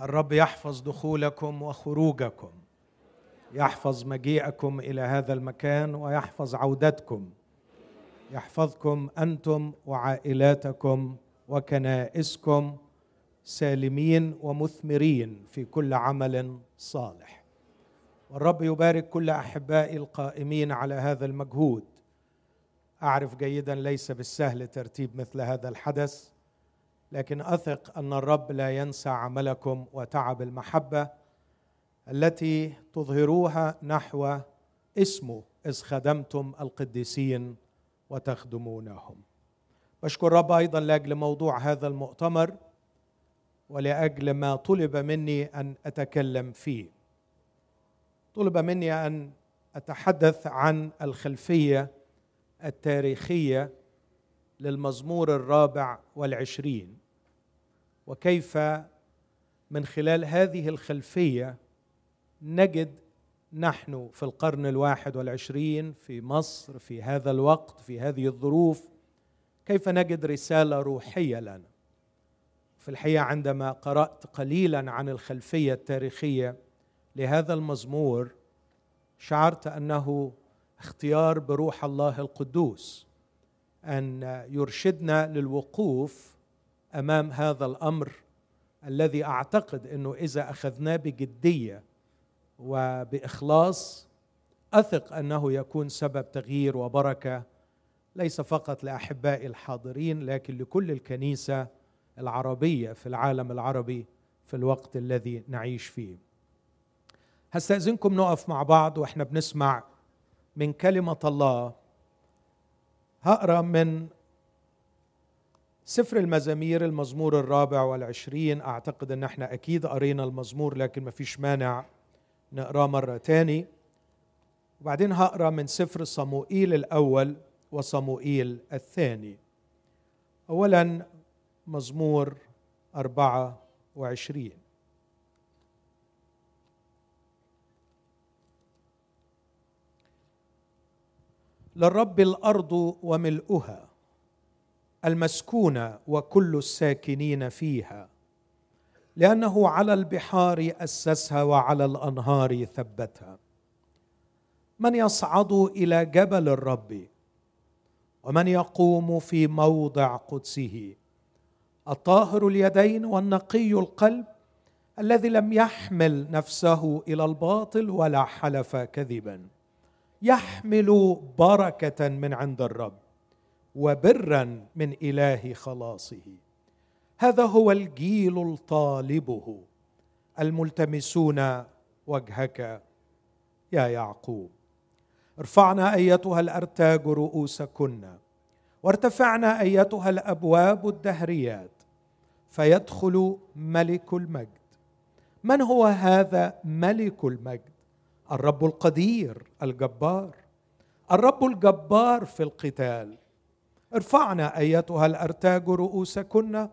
الرب يحفظ دخولكم وخروجكم يحفظ مجيئكم إلى هذا المكان ويحفظ عودتكم. يحفظكم أنتم وعائلاتكم وكنائسكم سالمين ومثمرين في كل عمل صالح. والرب يبارك كل أحبائي القائمين على هذا المجهود. أعرف جيدا ليس بالسهل ترتيب مثل هذا الحدث لكن أثق أن الرب لا ينسى عملكم وتعب المحبة التي تظهروها نحو اسمه إذ خدمتم القديسين وتخدمونهم. بشكر الرب أيضا لأجل موضوع هذا المؤتمر ولأجل ما طلب مني أن أتكلم فيه. طلب مني أن أتحدث عن الخلفية التاريخية للمزمور الرابع والعشرين. وكيف من خلال هذه الخلفية نجد نحن في القرن الواحد والعشرين في مصر في هذا الوقت في هذه الظروف كيف نجد رسالة روحية لنا. في الحقيقة عندما قرأت قليلا عن الخلفية التاريخية لهذا المزمور شعرت أنه اختيار بروح الله القدوس أن يرشدنا للوقوف أمام هذا الأمر الذي أعتقد إنه إذا أخذناه بجدية وبإخلاص أثق أنه يكون سبب تغيير وبركة ليس فقط لأحبائي الحاضرين لكن لكل الكنيسة العربية في العالم العربي في الوقت الذي نعيش فيه. هستأذنكم نقف مع بعض وإحنا بنسمع من كلمة الله هقرأ من سفر المزامير المزمور الرابع والعشرين أعتقد أن إحنا أكيد قرينا المزمور لكن ما فيش مانع نقراه مرة تاني. وبعدين هقرأ من سفر صموئيل الأول وصموئيل الثاني. أولا مزمور أربعة وعشرين. للرب الأرض وملؤها المسكونة وكل الساكنين فيها لأنه على البحار أسسها وعلى الأنهار ثبتها. من يصعد إلى جبل الرب ومن يقوم في موضع قدسه. الطاهر اليدين والنقي القلب الذي لم يحمل نفسه إلى الباطل ولا حلف كذبا. يحمل بركة من عند الرب. وبرا من إله خلاصه. هذا هو الجيل الطالبه الملتمسون وجهك يا يعقوب. ارفعنا أيتها الأرتاج رؤوسكن وارتفعنا أيتها الأبواب الدهريات فيدخل ملك المجد. من هو هذا ملك المجد؟ الرب القدير الجبار. الرب الجبار في القتال. ارفعنا أيتها الأرتاج رؤوسكن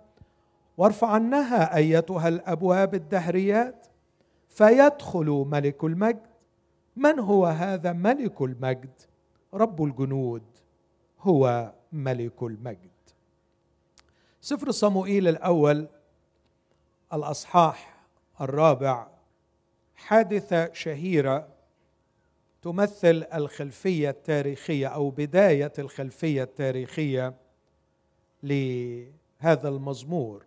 وارفعنها أيتها الأبواب الدهريات فيدخل ملك المجد. من هو هذا ملك المجد؟ رب الجنود هو ملك المجد. سفر صموئيل الأول الأصحاح الرابع حادثة شهيرة تمثل الخلفية التاريخية أو بداية الخلفية التاريخية لهذا المزمور.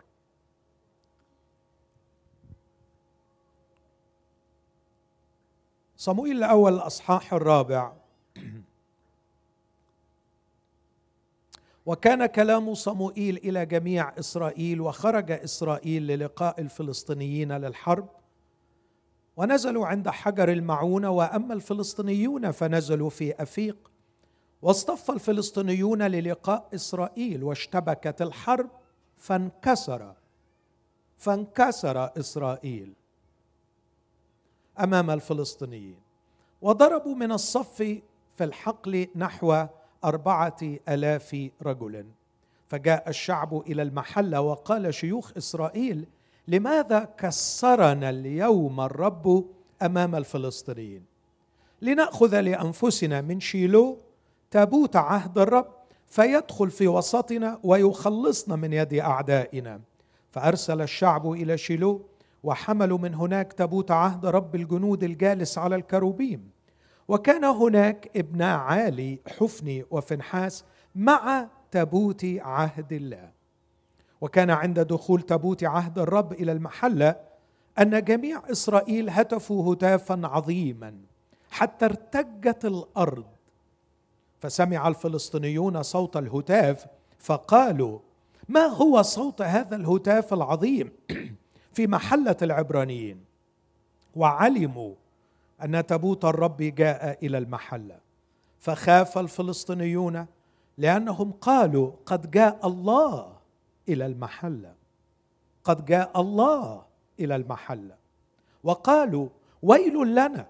صموئيل الأول الأصحاح الرابع. وكان كلام صموئيل إلى جميع إسرائيل وخرج إسرائيل للقاء الفلسطينيين للحرب. ونزلوا عند حجر المعونة وأما الفلسطينيون فنزلوا في أفيق. واصطف الفلسطينيون للقاء إسرائيل واشتبكت الحرب فانكسر فانكسر إسرائيل أمام الفلسطينيين. وضربوا من الصف في الحقل نحو أربعة آلاف رجل. فجاء الشعب إلى المحلة وقال شيوخ إسرائيل لماذا كسرنا اليوم الرب أمام الفلسطينيين؟ لنأخذ لأنفسنا من شيلو تابوت عهد الرب فيدخل في وسطنا ويخلصنا من يد أعدائنا. فأرسل الشعب إلى شيلو وحملوا من هناك تابوت عهد رب الجنود الجالس على الكروبيم. وكان هناك ابنا عالي حفني وفنحاس مع تابوت عهد الله. وكان عند دخول تابوت عهد الرب إلى المحلة أن جميع إسرائيل هتفوا هتافا عظيما حتى ارتجت الأرض. فسمع الفلسطينيون صوت الهتاف فقالوا ما هو صوت هذا الهتاف العظيم في محلة العبرانيين؟ وعلموا أن تابوت الرب جاء إلى المحلة. فخاف الفلسطينيون لأنهم قالوا قد جاء الله. إلى المحله قد جاء الله إلى المحله وقالوا ويل لنا.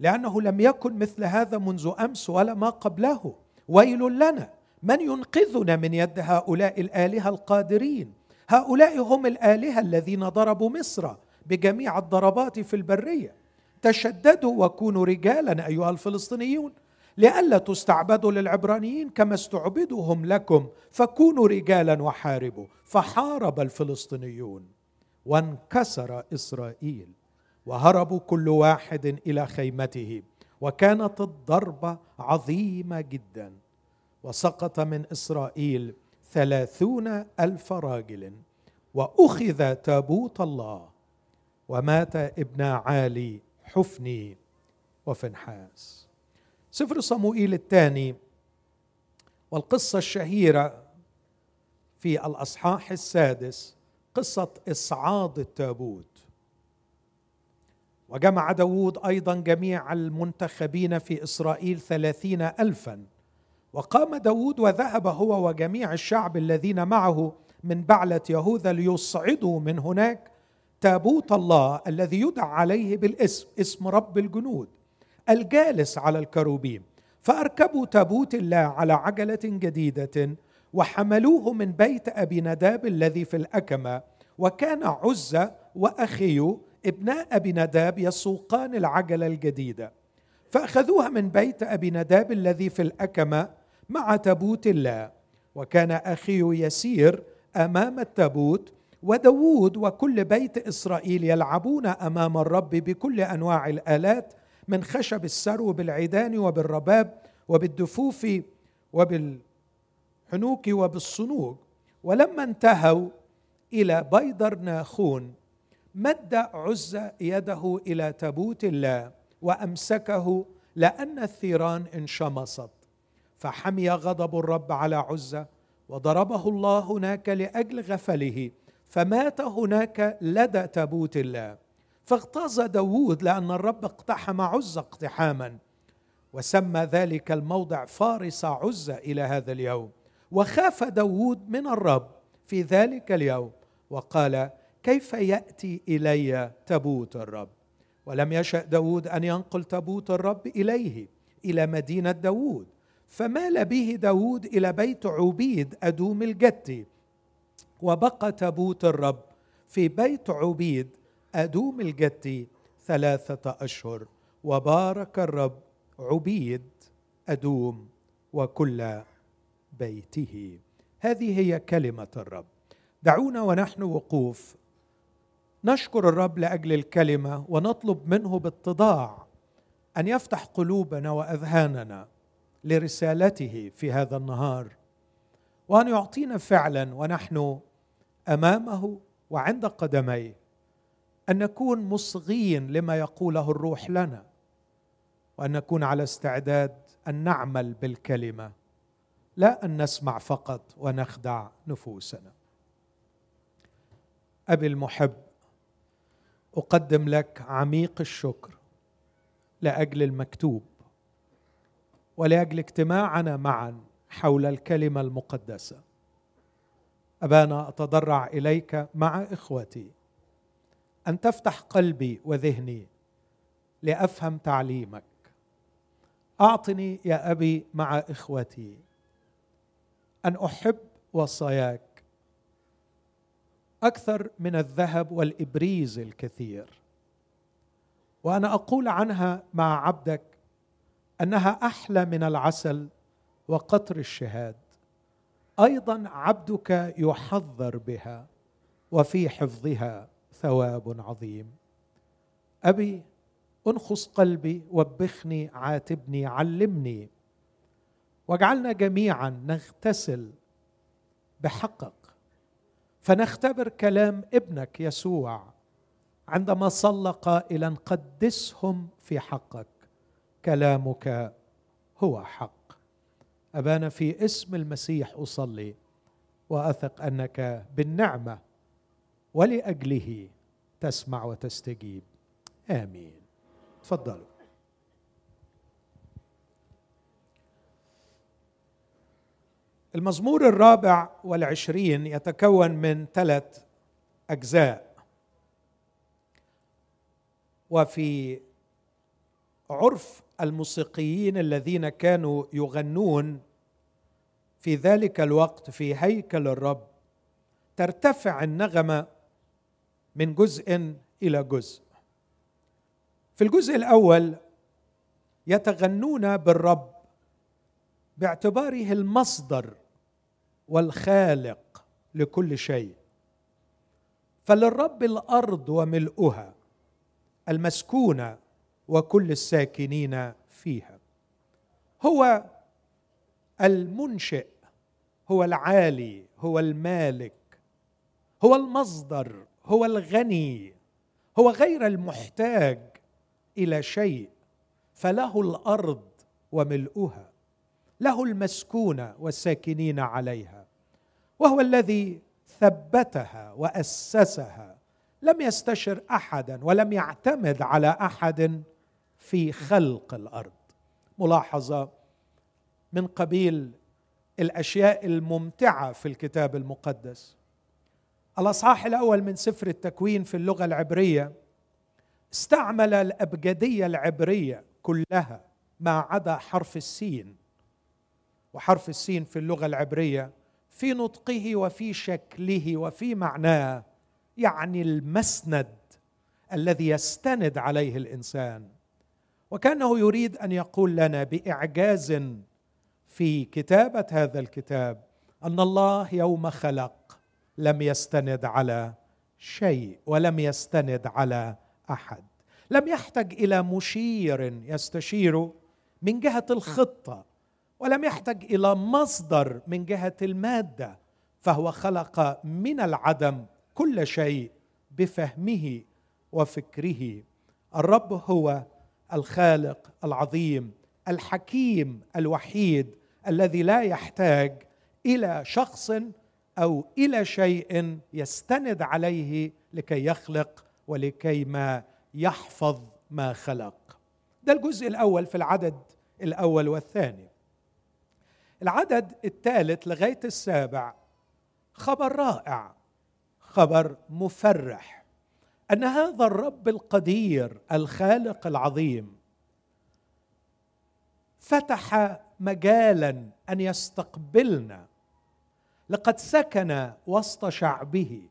لأنه لم يكن مثل هذا منذ أمس ولا ما قبله. ويل لنا. من ينقذنا من يد هؤلاء الآلهة القادرين؟ هؤلاء هم الآلهة الذين ضربوا مصر بجميع الضربات في البرية. تشددوا وكونوا رجالا أيها الفلسطينيون. لئلا تستعبدوا للعبرانيين كما استعبدوا هم لكم فكونوا رجالا وحاربوا. فحارب الفلسطينيون وانكسر إسرائيل وهربوا كل واحد إلى خيمته. وكانت الضربة عظيمة جدا. وسقط من إسرائيل ثلاثون ألف راجل. وأخذ تابوت الله. ومات ابن عالي حفني وفنحاس. سفر صموئيل الثاني والقصة الشهيرة في الأصحاح السادس قصة إصعاد التابوت. وجمع داود أيضا جميع المنتخبين في إسرائيل ثلاثين ألفا. وقام داود وذهب هو وجميع الشعب الذين معه من بعلة يهوذا ليصعدوا من هناك. تابوت الله الذي يدعى عليه بالاسم اسم رب الجنود. الجالس على الكروبيم فأركبوا تابوت الله على عجلة جديدة وحملوه من بيت أبي نداب الذي في الأكمة وكان عزة وأخيه ابناء أبي نداب يسوقان العجلة الجديدة. فأخذوها من بيت أبي نداب الذي في الأكمة مع تابوت الله وكان أخيه يسير أمام التابوت وداود وكل بيت إسرائيل يلعبون أمام الرب بكل أنواع الآلات من خشب السرو بالعيدان وبالرباب وبالدفوف وبالحنوك وبالصنوج ولما انتهوا إلى بيدر ناخون مد عزة يده إلى تابوت الله وأمسكه لأن الثيران انشمصت فحمي غضب الرب على عزة وضربه الله هناك لأجل غفله فمات هناك لدى تابوت الله. فاغتاظ داود لأن الرب اقتحم عزة اقتحاما وسمى ذلك الموضع فارس عزة إلى هذا اليوم. وخاف داود من الرب في ذلك اليوم وقال كيف يأتي إلي تابوت الرب؟ ولم يشأ داود أن ينقل تابوت الرب إليه إلى مدينة داود فمال به داود إلى بيت عبيد أدوم الجتي وبقى تابوت الرب في بيت عبيد أدوم الجتي ثلاثة أشهر وبارك الرب عبيد أدوم وكل بيته. هذه هي كلمة الرب. دعونا ونحن وقوف. نشكر الرب لأجل الكلمة ونطلب منه باتضاع أن يفتح قلوبنا وأذهاننا لرسالته في هذا النهار وأن يعطينا فعلا ونحن أمامه وعند قدميه. أن نكون مصغين لما يقوله الروح لنا وأن نكون على استعداد أن نعمل بالكلمة لا أن نسمع فقط ونخدع نفوسنا. أبي المحب أقدم لك عميق الشكر لأجل المكتوب ولأجل اجتماعنا معا حول الكلمة المقدسة. أبانا أتضرع إليك مع إخوتي. أن تفتح قلبي وذهني لأفهم تعليمك. أعطني يا أبي مع إخوتي. أن أحب وصاياك. أكثر من الذهب والإبريز الكثير. وأنا أقول عنها مع عبدك أنها أحلى من العسل وقطر الشهاد. أيضا عبدك يحذر بها وفي حفظها. ثواب عظيم. أبي انخص قلبي وبخني عاتبني علمني. واجعلنا جميعا نغتسل بحقك. فنختبر كلام ابنك يسوع عندما صلى قائلا قدسهم في حقك. كلامك هو حق. أبانا في اسم المسيح أصلي وأثق أنك بالنعمة ولأجله تسمع وتستجيب. آمين. تفضلوا. المزمور الرابع والعشرين يتكون من ثلاث أجزاء. وفي عرف الموسيقيين الذين كانوا يغنون في ذلك الوقت في هيكل الرب ترتفع النغمة من جزء إلى جزء. في الجزء الأول يتغنون بالرب باعتباره المصدر والخالق لكل شيء. فللرب الأرض وملؤها المسكونه وكل الساكنين فيها. هو المنشئ هو العالي هو المالك هو المصدر هو الغني هو غير المحتاج إلى شيء فله الأرض وملؤها له المسكونه والساكنين عليها وهو الذي ثبتها وأسسها لم يستشر احدا ولم يعتمد على أحد في خلق الأرض. ملاحظة من قبيل الأشياء الممتعة في الكتاب المقدس. الأصحاح الأول من سفر التكوين في اللغة العبرية استعمل الأبجدية العبرية كلها ما عدا حرف السين وحرف السين في اللغة العبرية في نطقه وفي شكله وفي معناه يعني المسند الذي يستند عليه الإنسان. وكأنه يريد أن يقول لنا بإعجاز في كتابة هذا الكتاب أن الله يوم خلق لم يستند على شيء ولم يستند على أحد. لم يحتج إلى مشير يستشير من جهة الخطة ولم يحتج إلى مصدر من جهة المادة فهو خلق من العدم كل شيء بفهمه وفكره. الرب هو الخالق العظيم الحكيم الوحيد الذي لا يحتاج إلى شخص أو إلى شيء يستند عليه لكي يخلق ولكي ما يحفظ ما خلق. ده الجزء الأول في العدد الأول والثاني. العدد الثالث لغاية السابع خبر رائع خبر مفرح أن هذا الرب القدير الخالق العظيم فتح مجالا أن يستقبلنا لقد سكن وسط شعبه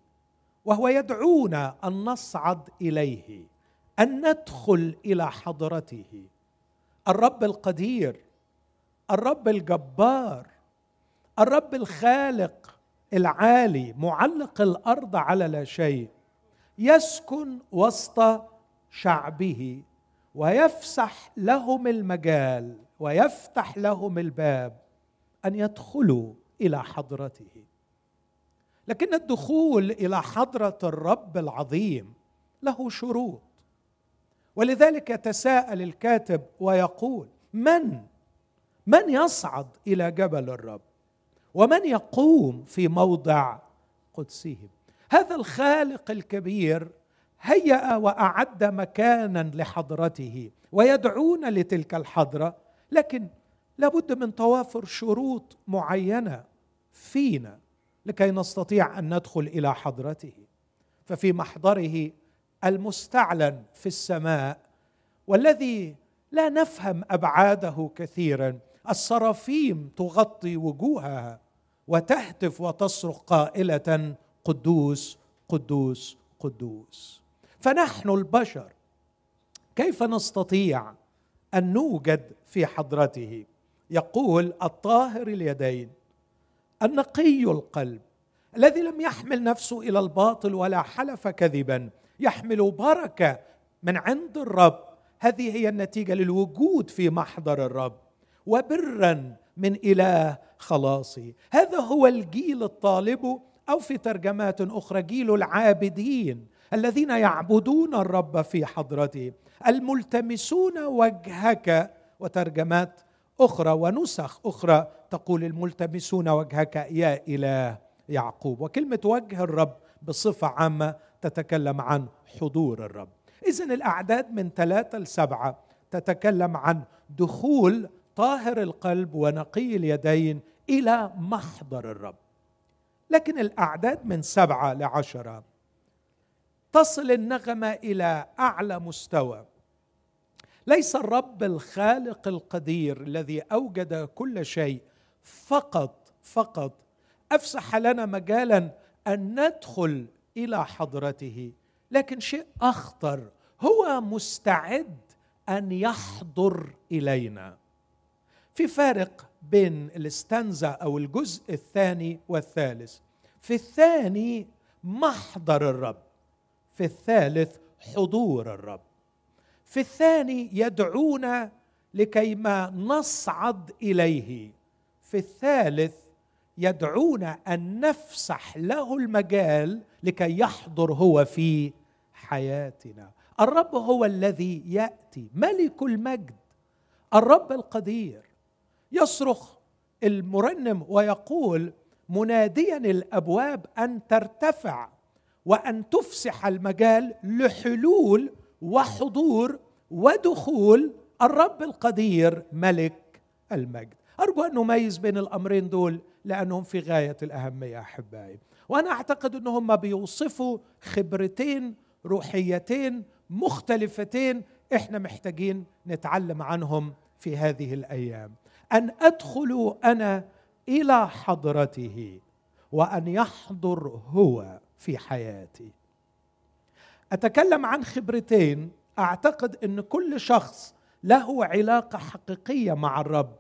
وهو يدعونا أن نصعد إليه أن ندخل إلى حضرته. الرب القدير الرب الجبار الرب الخالق العالي معلق الأرض على لا شيء يسكن وسط شعبه ويفسح لهم المجال ويفتح لهم الباب أن يدخلوا إلى حضرته. لكن الدخول إلى حضرة الرب العظيم له شروط. ولذلك يتساءل الكاتب ويقول من؟ من يصعد إلى جبل الرب؟ ومن يقوم في موضع قدسه؟ هذا الخالق الكبير هيأ وأعد مكانا لحضرته ويدعونا لتلك الحضرة لكن لابد من توافر شروط معينة. فينا لكي نستطيع أن ندخل إلى حضرته ففي محضره المستعلن في السماء والذي لا نفهم أبعاده كثيرا الصرافيم تغطي وجوهها وتهتف وتصرخ قائلة قدوس قدوس قدوس فنحن البشر كيف نستطيع أن نوجد في حضرته؟ يقول الطاهر اليدين النقي القلب الذي لم يحمل نفسه إلى الباطل ولا حلف كذبا يحمل بركة من عند الرب. هذه هي النتيجة للوجود في محضر الرب وبرا من إله خلاصي هذا هو الجيل الطالب أو في ترجمات أخرى جيل العابدين الذين يعبدون الرب في حضرته الملتمسون وجهك. وترجمات أخرى ونسخ أخرى تقول الملتمسون وجهك يا إله يعقوب. وكلمة وجه الرب بصفة عامة تتكلم عن حضور الرب. اذا الأعداد من ثلاثة لسبعه تتكلم عن دخول طاهر القلب ونقي اليدين إلى محضر الرب. لكن الأعداد من سبعة لعشرة تصل النغمة إلى أعلى مستوى. ليس الرب الخالق القدير الذي أوجد كل شيء. فقط فقط أفسح لنا مجالا أن ندخل إلى حضرته. لكن شيء أخطر هو مستعد أن يحضر إلينا. في فارق بين الاستنزا أو الجزء الثاني والثالث في الثاني محضر الرب في الثالث حضور الرب. في الثاني يدعونا لكيما نصعد إليه. في الثالث يدعونا أن نفسح له المجال لكي يحضر هو في حياتنا. الرب هو الذي يأتي ملك المجد الرب القدير. يصرخ المرنم ويقول مناديا الأبواب أن ترتفع وأن تفسح المجال لحلول وحضور ودخول الرب القدير ملك المجد. أرجو أن نميز بين الأمرين دول لأنهم في غاية الأهمية أحبائي. وأنا أعتقد أنهم بيوصفوا خبرتين روحيتين مختلفتين إحنا محتاجين نتعلم عنهم في هذه الأيام. أن أدخل أنا إلى حضرته وأن يحضر هو في حياتي. أتكلم عن خبرتين. أعتقد إن كل شخص له علاقة حقيقية مع الرب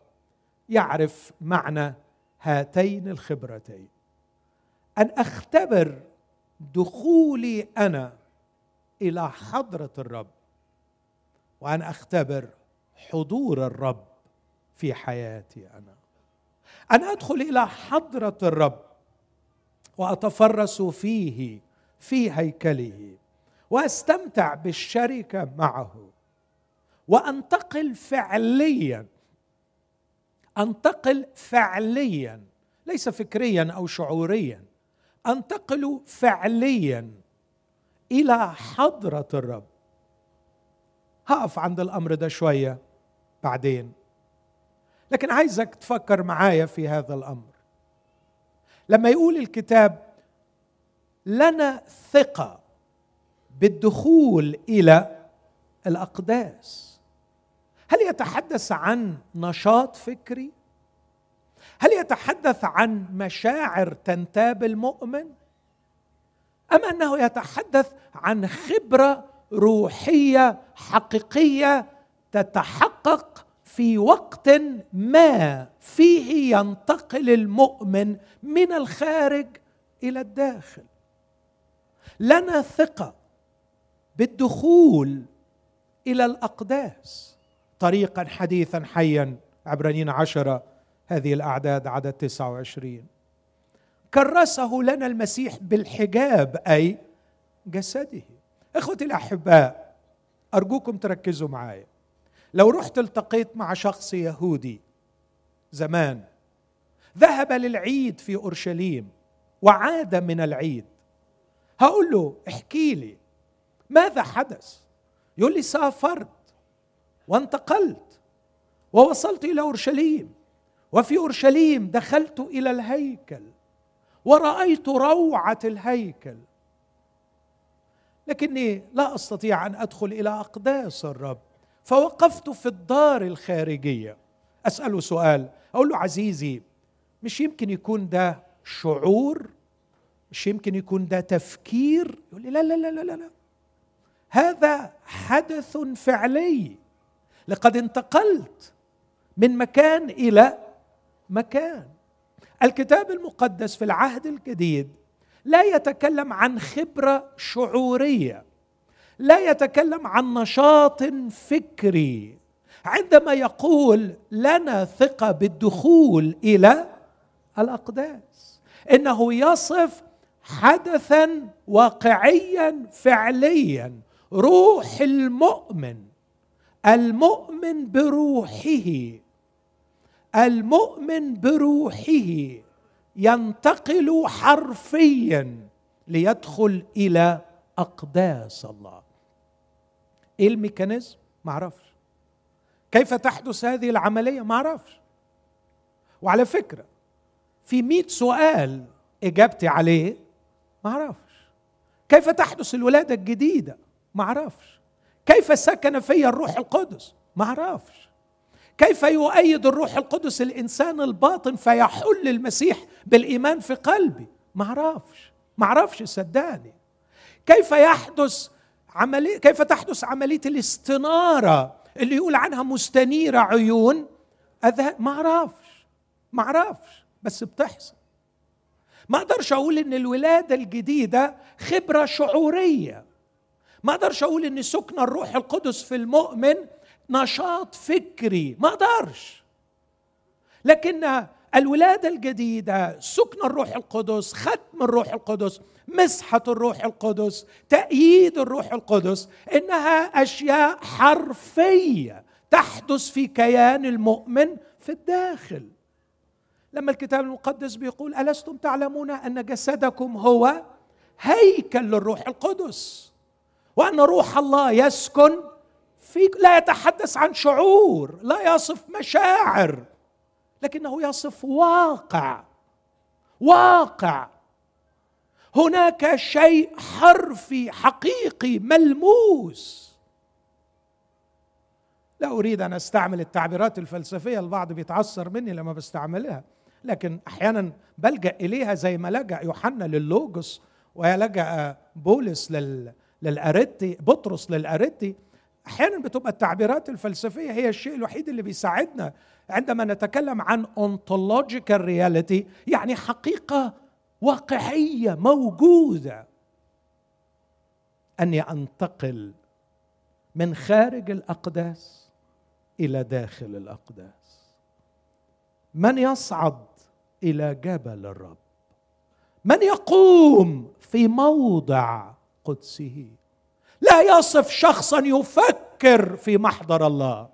يعرف معنى هاتين الخبرتين. أن أختبر دخولي أنا إلى حضرة الرب وأن أختبر حضور الرب في حياتي أنا. أن أدخل إلى حضرة الرب وأتفرس فيه في هيكله. واستمتع بالشركة معه. وأنتقل فعليا. أنتقل فعليا. ليس فكريا أو شعوريا. أنتقل فعليا إلى حضرة الرب. هقف عند الأمر ده شوية بعدين. لكن عايزك تفكر معايا في هذا الأمر. لما يقول الكتاب لنا ثقة بالدخول إلى الأقداس. هل يتحدث عن نشاط فكري؟ هل يتحدث عن مشاعر تنتاب المؤمن؟ أم أنه يتحدث عن خبرة روحية حقيقية تتحقق في وقت ما فيه ينتقل المؤمن من الخارج إلى الداخل؟ لنا ثقة بالدخول إلى الأقداس. طريقا حديثا حيا عبرانيين عشرة هذه الأعداد عدد 29 كرسه لنا المسيح بالحجاب أي جسده. إخوتي الأحباء أرجوكم تركزوا معايا. لو رحت التقيت مع شخص يهودي زمان ذهب للعيد في أورشليم وعاد من العيد هقول له احكي لي ماذا حدث؟ يقول لي سافرت وانتقلت ووصلت إلى أورشليم. وفي أورشليم دخلت إلى الهيكل ورأيت روعة الهيكل. لكني لا أستطيع أن أدخل إلى أقداس الرب فوقفت في الدار الخارجية. اساله سؤال أقول له عزيزي مش يمكن يكون ده شعور؟ مش يمكن يكون ده تفكير؟ يقول لي لا لا لا لا لا. هذا حدث فعلي. لقد انتقلت من مكان إلى مكان. الكتاب المقدس في العهد الجديد لا يتكلم عن خبرة شعورية لا يتكلم عن نشاط فكري. عندما يقول لنا ثقة بالدخول إلى الأقداس إنه يصف حدثا واقعيا فعليا روح المؤمن المؤمن بروحه المؤمن بروحه ينتقل حرفيا ليدخل إلى أقداس الله. إيه الميكانيزم؟ ما أعرفش. كيف تحدث هذه العملية؟ ما أعرفش. وعلى فكرة في مئة سؤال إجابتي عليه ما أعرفش. كيف تحدث الولادة الجديدة؟ ما أعرفش كيف سكن في الروح القدس؟ ما أعرفش كيف يؤيد الروح القدس الإنسان الباطن فيحل المسيح بالإيمان في قلبي؟ ما أعرفش ما أعرفش صدقني. كيف يحدث عملية كيف تحدث عملية الاستنارة اللي يقول عنها مستنيرة عيون؟ أذهب ما أعرفش ما أعرفش بس بتحصل. ما أقدرش أقول إن الولادة الجديدة خبرة شعورية. ما أقدرش أقول إن سكن الروح القدس في المؤمن نشاط فكري ما أقدرش. لكن الولادة الجديدة سكن الروح القدس ختم الروح القدس مسحة الروح القدس تأييد الروح القدس إنها أشياء حرفية تحدث في كيان المؤمن في الداخل. لما الكتاب المقدس بيقول ألستم تعلمون أن جسدكم هو هيكل للروح القدس؟ وأن روح الله يسكن فيك لا يتحدث عن شعور لا يصف مشاعر لكنه يصف واقع واقع. هناك شيء حرفي حقيقي ملموس. لا أريد أن أستعمل التعبيرات الفلسفية البعض بيتعثر مني لما بستعملها لكن أحيانا بلجأ إليها زي ما لجأ يوحنا للوجس ويلجا بولس لل للأريتي بطرس للأريتي. أحيانا بتبقى التعبيرات الفلسفية هي الشيء الوحيد اللي بيساعدنا عندما نتكلم عن ontological reality يعني حقيقة واقعية موجودة. أني أنتقل من خارج الأقداس إلى داخل الأقداس. من يصعد إلى جبل الرب. من يقوم في موضع قدسه. لا يصف شخصا يفكر في محضر الله.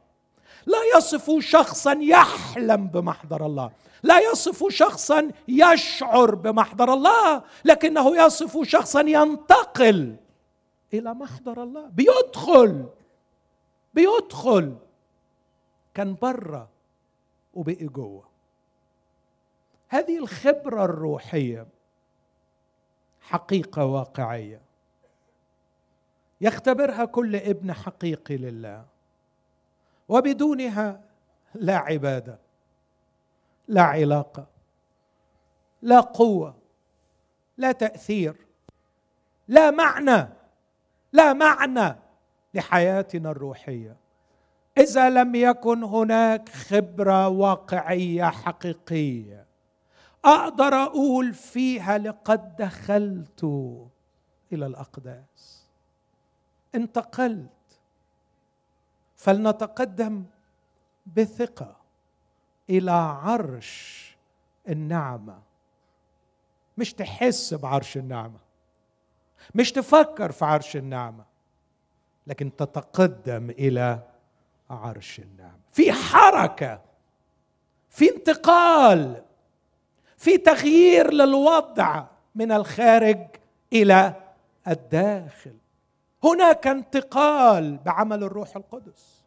لا يصف شخصا يحلم بمحضر الله. لا يصف شخصا يشعر بمحضر الله لكنه يصف شخصا ينتقل إلى محضر الله. بيدخل بيدخل كان بره وبقي جوه هذه الخبرة الروحية حقيقة واقعية. يختبرها كل ابن حقيقي لله وبدونها لا عبادة لا علاقة لا قوة لا تأثير لا معنى لا معنى لحياتنا الروحية. إذا لم يكن هناك خبرة واقعية حقيقية أقدر أقول فيها لقد دخلت إلى الأقداس. انتقلت. فلنتقدم بثقة إلى عرش النعمة. مش تحس بعرش النعمة. مش تفكر في عرش النعمة. لكن تتقدم إلى عرش النعمة. في حركة في انتقال في تغيير للوضع من الخارج إلى الداخل. هناك انتقال بعمل الروح القدس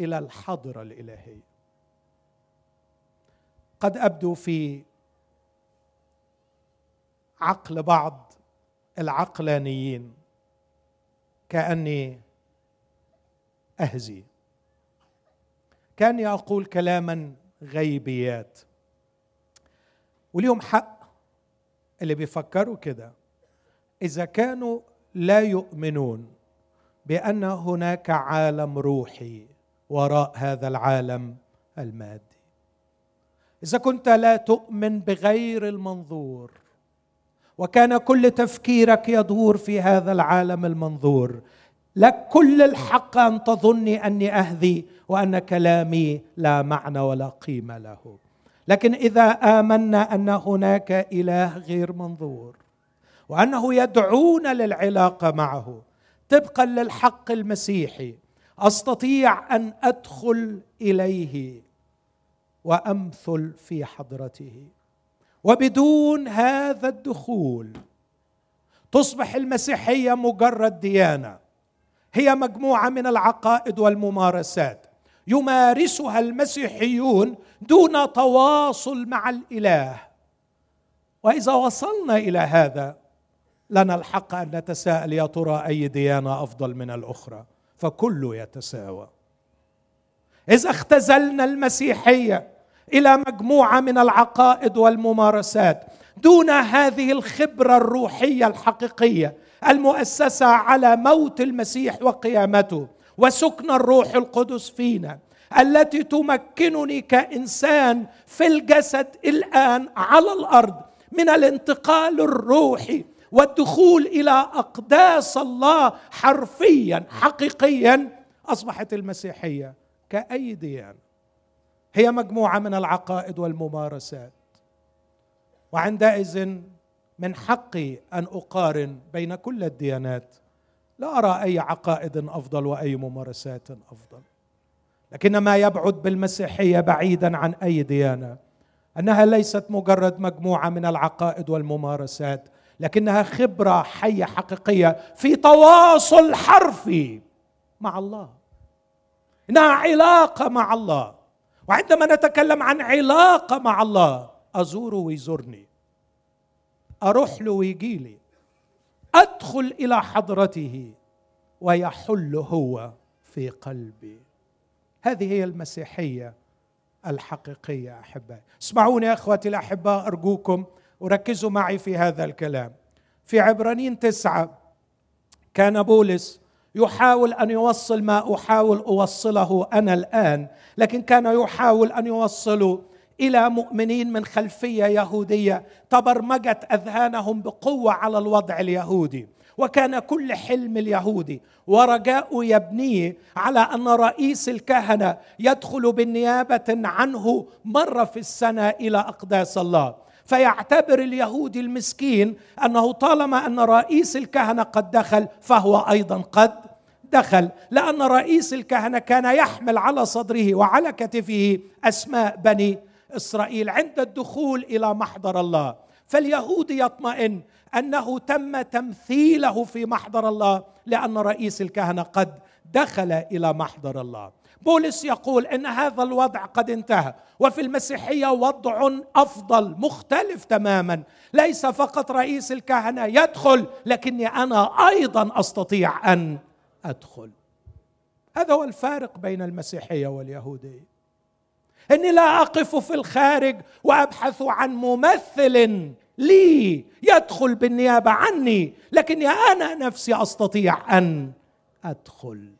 إلى الحضره الالهيه قد أبدو في عقل بعض العقلانيين كأني أهزي كأني أقول كلاما غيبيات. وليهم حق اللي بيفكروا كده. إذا كانوا لا يؤمنون بأن هناك عالم روحي وراء هذا العالم المادي. إذا كنت لا تؤمن بغير المنظور وكان كل تفكيرك يدور في هذا العالم المنظور لك كل الحق أن تظني أني اهذي وأن كلامي لا معنى ولا قيمة له. لكن إذا آمنا أن هناك إله غير منظور وأنه يدعونا للعلاقة معه. طبقا للحق المسيحي أستطيع أن أدخل إليه وأمثل في حضرته. وبدون هذا الدخول تصبح المسيحية مجرد ديانة. هي مجموعة من العقائد والممارسات يمارسها المسيحيون دون تواصل مع الإله. وإذا وصلنا إلى هذا لنا الحق أن نتساءل يا ترى أي ديانة أفضل من الأخرى؟ فكله يتساوى. اذا اختزلنا المسيحية إلى مجموعة من العقائد والممارسات دون هذه الخبرة الروحية الحقيقية المؤسسة على موت المسيح وقيامته وسكن الروح القدس فينا التي تمكنني كإنسان في الجسد الآن على الأرض من الانتقال الروحي والدخول إلى أقداس الله حرفيا حقيقيا أصبحت المسيحية كأي ديانه هي مجموعة من العقائد والممارسات. وعندئذ من حقي أن أقارن بين كل الديانات لا أرى أي عقائد أفضل وأي ممارسات أفضل. لكن ما يبعد بالمسيحية بعيدا عن أي ديانة أنها ليست مجرد مجموعة من العقائد والممارسات لكنها خبرة حية حقيقية في تواصل حرفي مع الله. إنها علاقة مع الله. وعندما نتكلم عن علاقة مع الله أزوره ويزورني. أروح له ويجي لي أدخل إلى حضرته ويحل هو في قلبي. هذه هي المسيحية الحقيقية أحبائي. اسمعوني يا إخوتي الأحباء أرجوكم وركزوا معي في هذا الكلام. في عبرانيين تسعة كان بولس يحاول أن يوصل ما أحاول أوصله أنا الآن لكن كان يحاول أن يوصله إلى مؤمنين من خلفية يهودية تبرمجت أذهانهم بقوة على الوضع اليهودي. وكان كل حلم اليهودي ورجاء يبنيه على أن رئيس الكهنة يدخل بالنيابه عنه مرة في السنة إلى أقداس الله. فيعتبر اليهودي المسكين أنه طالما أن رئيس الكهنة قد دخل فهو أيضا قد دخل. لأن رئيس الكهنة كان يحمل على صدره وعلى كتفه أسماء بني إسرائيل عند الدخول إلى محضر الله. فاليهودي يطمئن أنه تم تمثيله في محضر الله لأن رئيس الكهنة قد دخل إلى محضر الله. بولس يقول إن هذا الوضع قد انتهى وفي المسيحية وضع أفضل مختلف تماما. ليس فقط رئيس الكهنة يدخل لكني أنا أيضا أستطيع أن أدخل. هذا هو الفارق بين المسيحية واليهودية. إني لا أقف في الخارج وأبحث عن ممثل لي يدخل بالنيابة عني لكني أنا نفسي أستطيع أن أدخل.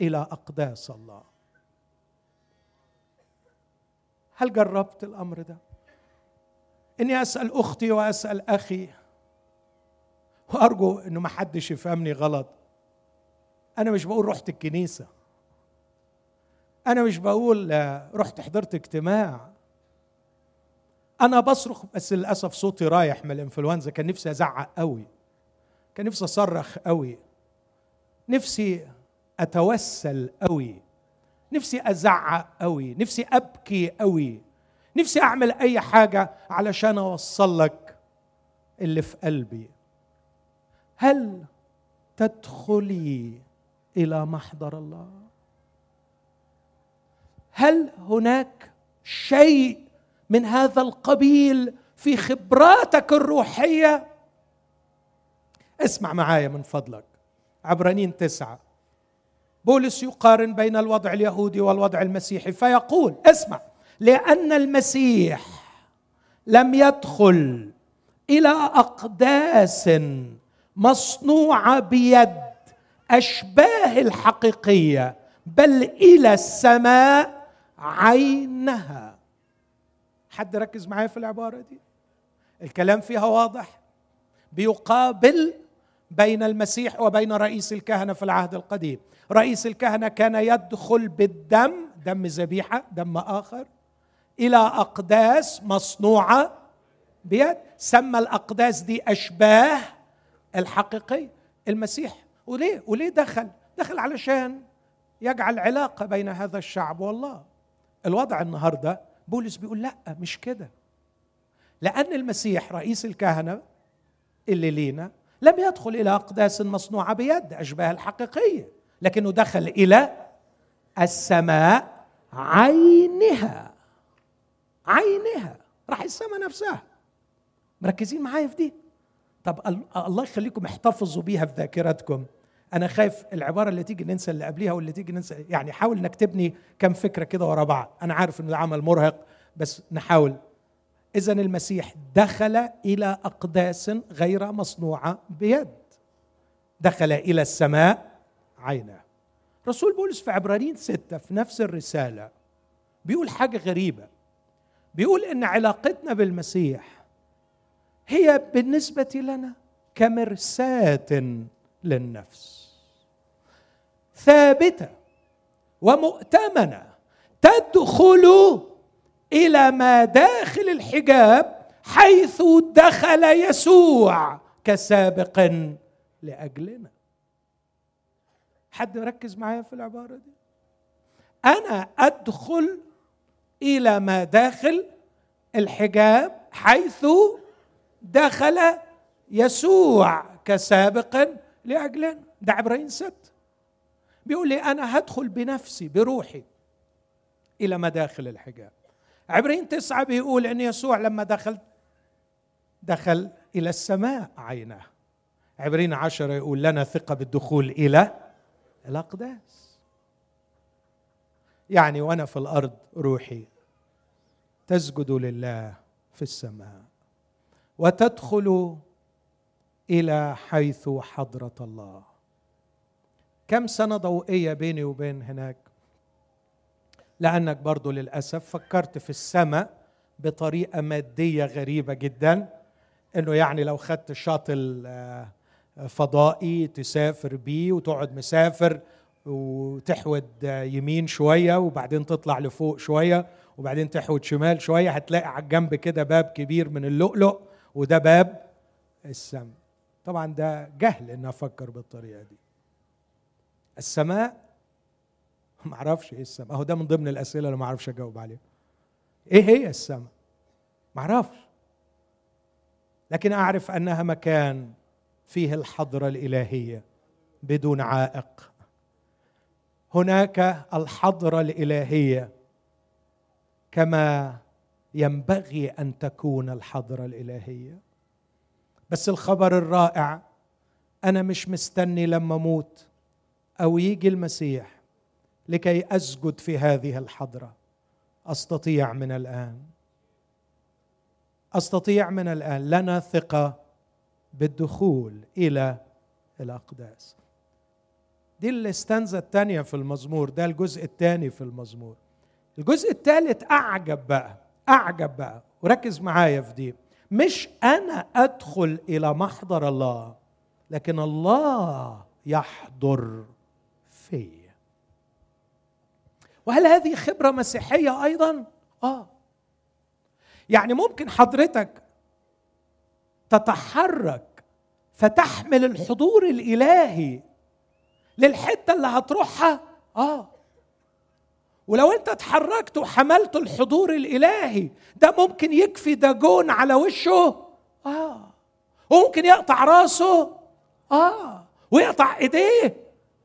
إلى أقداس الله. هل جربت الأمر ده؟ إني أسأل أختي وأسأل أخي وأرجو إنه ما حدش يفهمني غلط. أنا مش بقول رحت الكنيسة. أنا مش بقول رحت حضرت اجتماع. أنا بصرخ بس للأسف صوتي رايح من الإنفلونزا. كان نفسي أزعق قوي. كان نفسي أصرخ قوي. نفسي أتوسل قوي نفسي أزعق قوي نفسي أبكي قوي نفسي أعمل أي حاجة علشان أوصل لك اللي في قلبي. هل تدخلي إلى محضر الله؟ هل هناك شيء من هذا القبيل في خبراتك الروحية؟ اسمع معايا من فضلك. عبرانين تسعة. بولس يقارن بين الوضع اليهودي والوضع المسيحي فيقول اسمع لأن المسيح لم يدخل إلى أقداس مصنوعة بيد أشباه الحقيقية بل إلى السماء عينها. حد ركز معايا في العبارة دي؟ الكلام فيها واضح؟ بيقابل بين المسيح وبين رئيس الكهنة في العهد القديم. رئيس الكهنة كان يدخل بالدم دم ذبيحة دم آخر إلى أقداس مصنوعة بيد سمى الأقداس دي أشباه الحقيقيه المسيح. وليه؟ وليه دخل؟ دخل علشان يجعل علاقة بين هذا الشعب والله. الوضع النهارده بولس بيقول لا مش كده. لأن المسيح رئيس الكهنة اللي لينا لم يدخل إلى أقداس مصنوعة بيد أشباه الحقيقية لكنه دخل إلى السماء عينها. عينها. راح السماء نفسها. مركزين معايا في دي؟ طب الله يخليكم احتفظوا بيها في ذاكرتكم. أنا خايف العبارة اللي تيجي ننسى اللي قبليها واللي تيجي ننسى يعني حاول إنك تبني كم فكرة كده ورا بعض. أنا عارف إن العمل مرهق بس نحاول إذا المسيح دخل إلى أقداس غير مصنوعة بيد. دخل إلى السماء عينه رسول بولس في عبرانيين ستة في نفس الرسالة بيقول حاجة غريبة. بيقول إن علاقتنا بالمسيح هي بالنسبة لنا كمرساة للنفس. ثابتة ومؤتمنة تدخل إلى ما داخل الحجاب حيث دخل يسوع كسابق لأجلنا. حد مركز معايا في العبارة دي؟ أنا أدخل إلى ما داخل الحجاب حيث دخل يسوع كسابق لأجلنا. ده عبرين ست. بيقول لي أنا هدخل بنفسي بروحي إلى مداخل الحجاب. عبرين تسعة بيقول أن يسوع لما دخل دخل إلى السماء عينه عبرين عشرة يقول لنا ثقة بالدخول إلى الأقداس. يعني وأنا في الأرض روحي تسجد لله في السماء وتدخل إلى حيث حضرة الله. كم سنة ضوئية بيني وبين هناك؟ لأنك برضو للأسف فكرت في السماء بطريقة مادية غريبة جدا إنه يعني لو خدت شاطل آه، فضائي تسافر بيه وتقعد مسافر وتحود يمين شوية وبعدين تطلع لفوق شوية وبعدين تحود شمال شوية هتلاقي على الجنب كده باب كبير من اللؤلؤ وده باب السماء. طبعا ده جهل إن أفكر بالطريقة دي. السماء ما أعرفش إيه السماء اهو ده من ضمن الأسئلة اللي ما أعرفش أجاوب عليها. إيه هي السماء ما أعرفش. لكن أعرف أنها مكان فيه الحضرة الإلهية بدون عائق. هناك الحضرة الإلهية كما ينبغي أن تكون الحضرة الإلهية. بس الخبر الرائع أنا مش مستني لما أموت أو يجي المسيح لكي أسجد في هذه الحضرة. أستطيع من الآن. أستطيع من الآن. لنا ثقة بالدخول إلى الأقداس. دي الاستنزة الثانية في المزمور. ده الجزء الثاني في المزمور. الجزء الثالث أعجب بقى. أعجب بقى. وركز معايا في دي. مش أنا أدخل إلى محضر الله لكن الله يحضر في وهل هذه خبرة مسيحية أيضا؟ آه. يعني ممكن حضرتك تتحرك فتحمل الحضور الإلهي للحتة اللي هتروحها؟ آه. ولو أنت اتحركت وحملت الحضور الإلهي ده ممكن يكفي دجون على وشه؟ آه. وممكن يقطع راسه؟ آه. ويقطع إيديه؟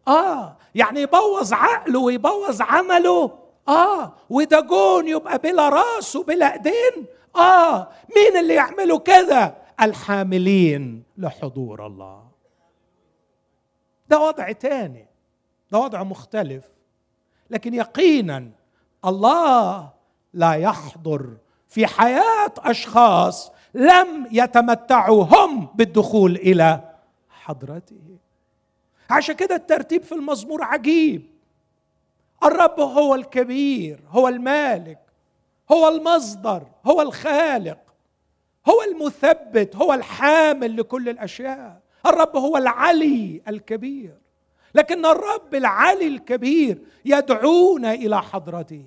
آه يعني يبوظ عقله ويبوظ عمله. آه ودجون يبقى بلا راس وبلا إيدين. آه مين اللي يعملوا كده؟ الحاملين لحضور الله. ده وضع تاني ده وضع مختلف. لكن يقينا الله لا يحضر في حياة أشخاص لم يتمتعوا هم بالدخول إلى حضرته. عشان كده الترتيب في المزمور عجيب. الرب هو الكبير هو المالك هو المصدر هو الخالق هو المثبت هو الحامل لكل الأشياء. الرب هو العلي الكبير. لكن الرب العلي الكبير يدعونا إلى حضرته.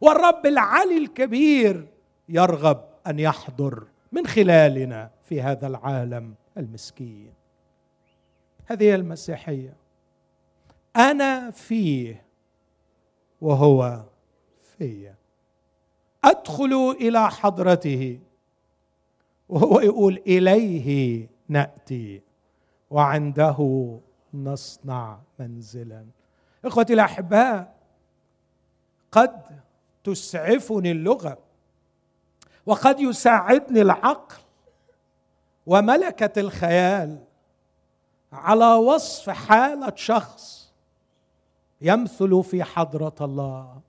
والرب العلي الكبير يرغب أن يحضر من خلالنا في هذا العالم المسكين. هذه المسيحية. أنا فيه وهو في. أدخل إلى حضرته وهو يقول إليه نأتي وعنده نصنع منزلا. إخوتي الأحباء قد تسعفني اللغة وقد يساعدني العقل وملكة الخيال. على وصف حالة شخص يمثل في حضرة الله.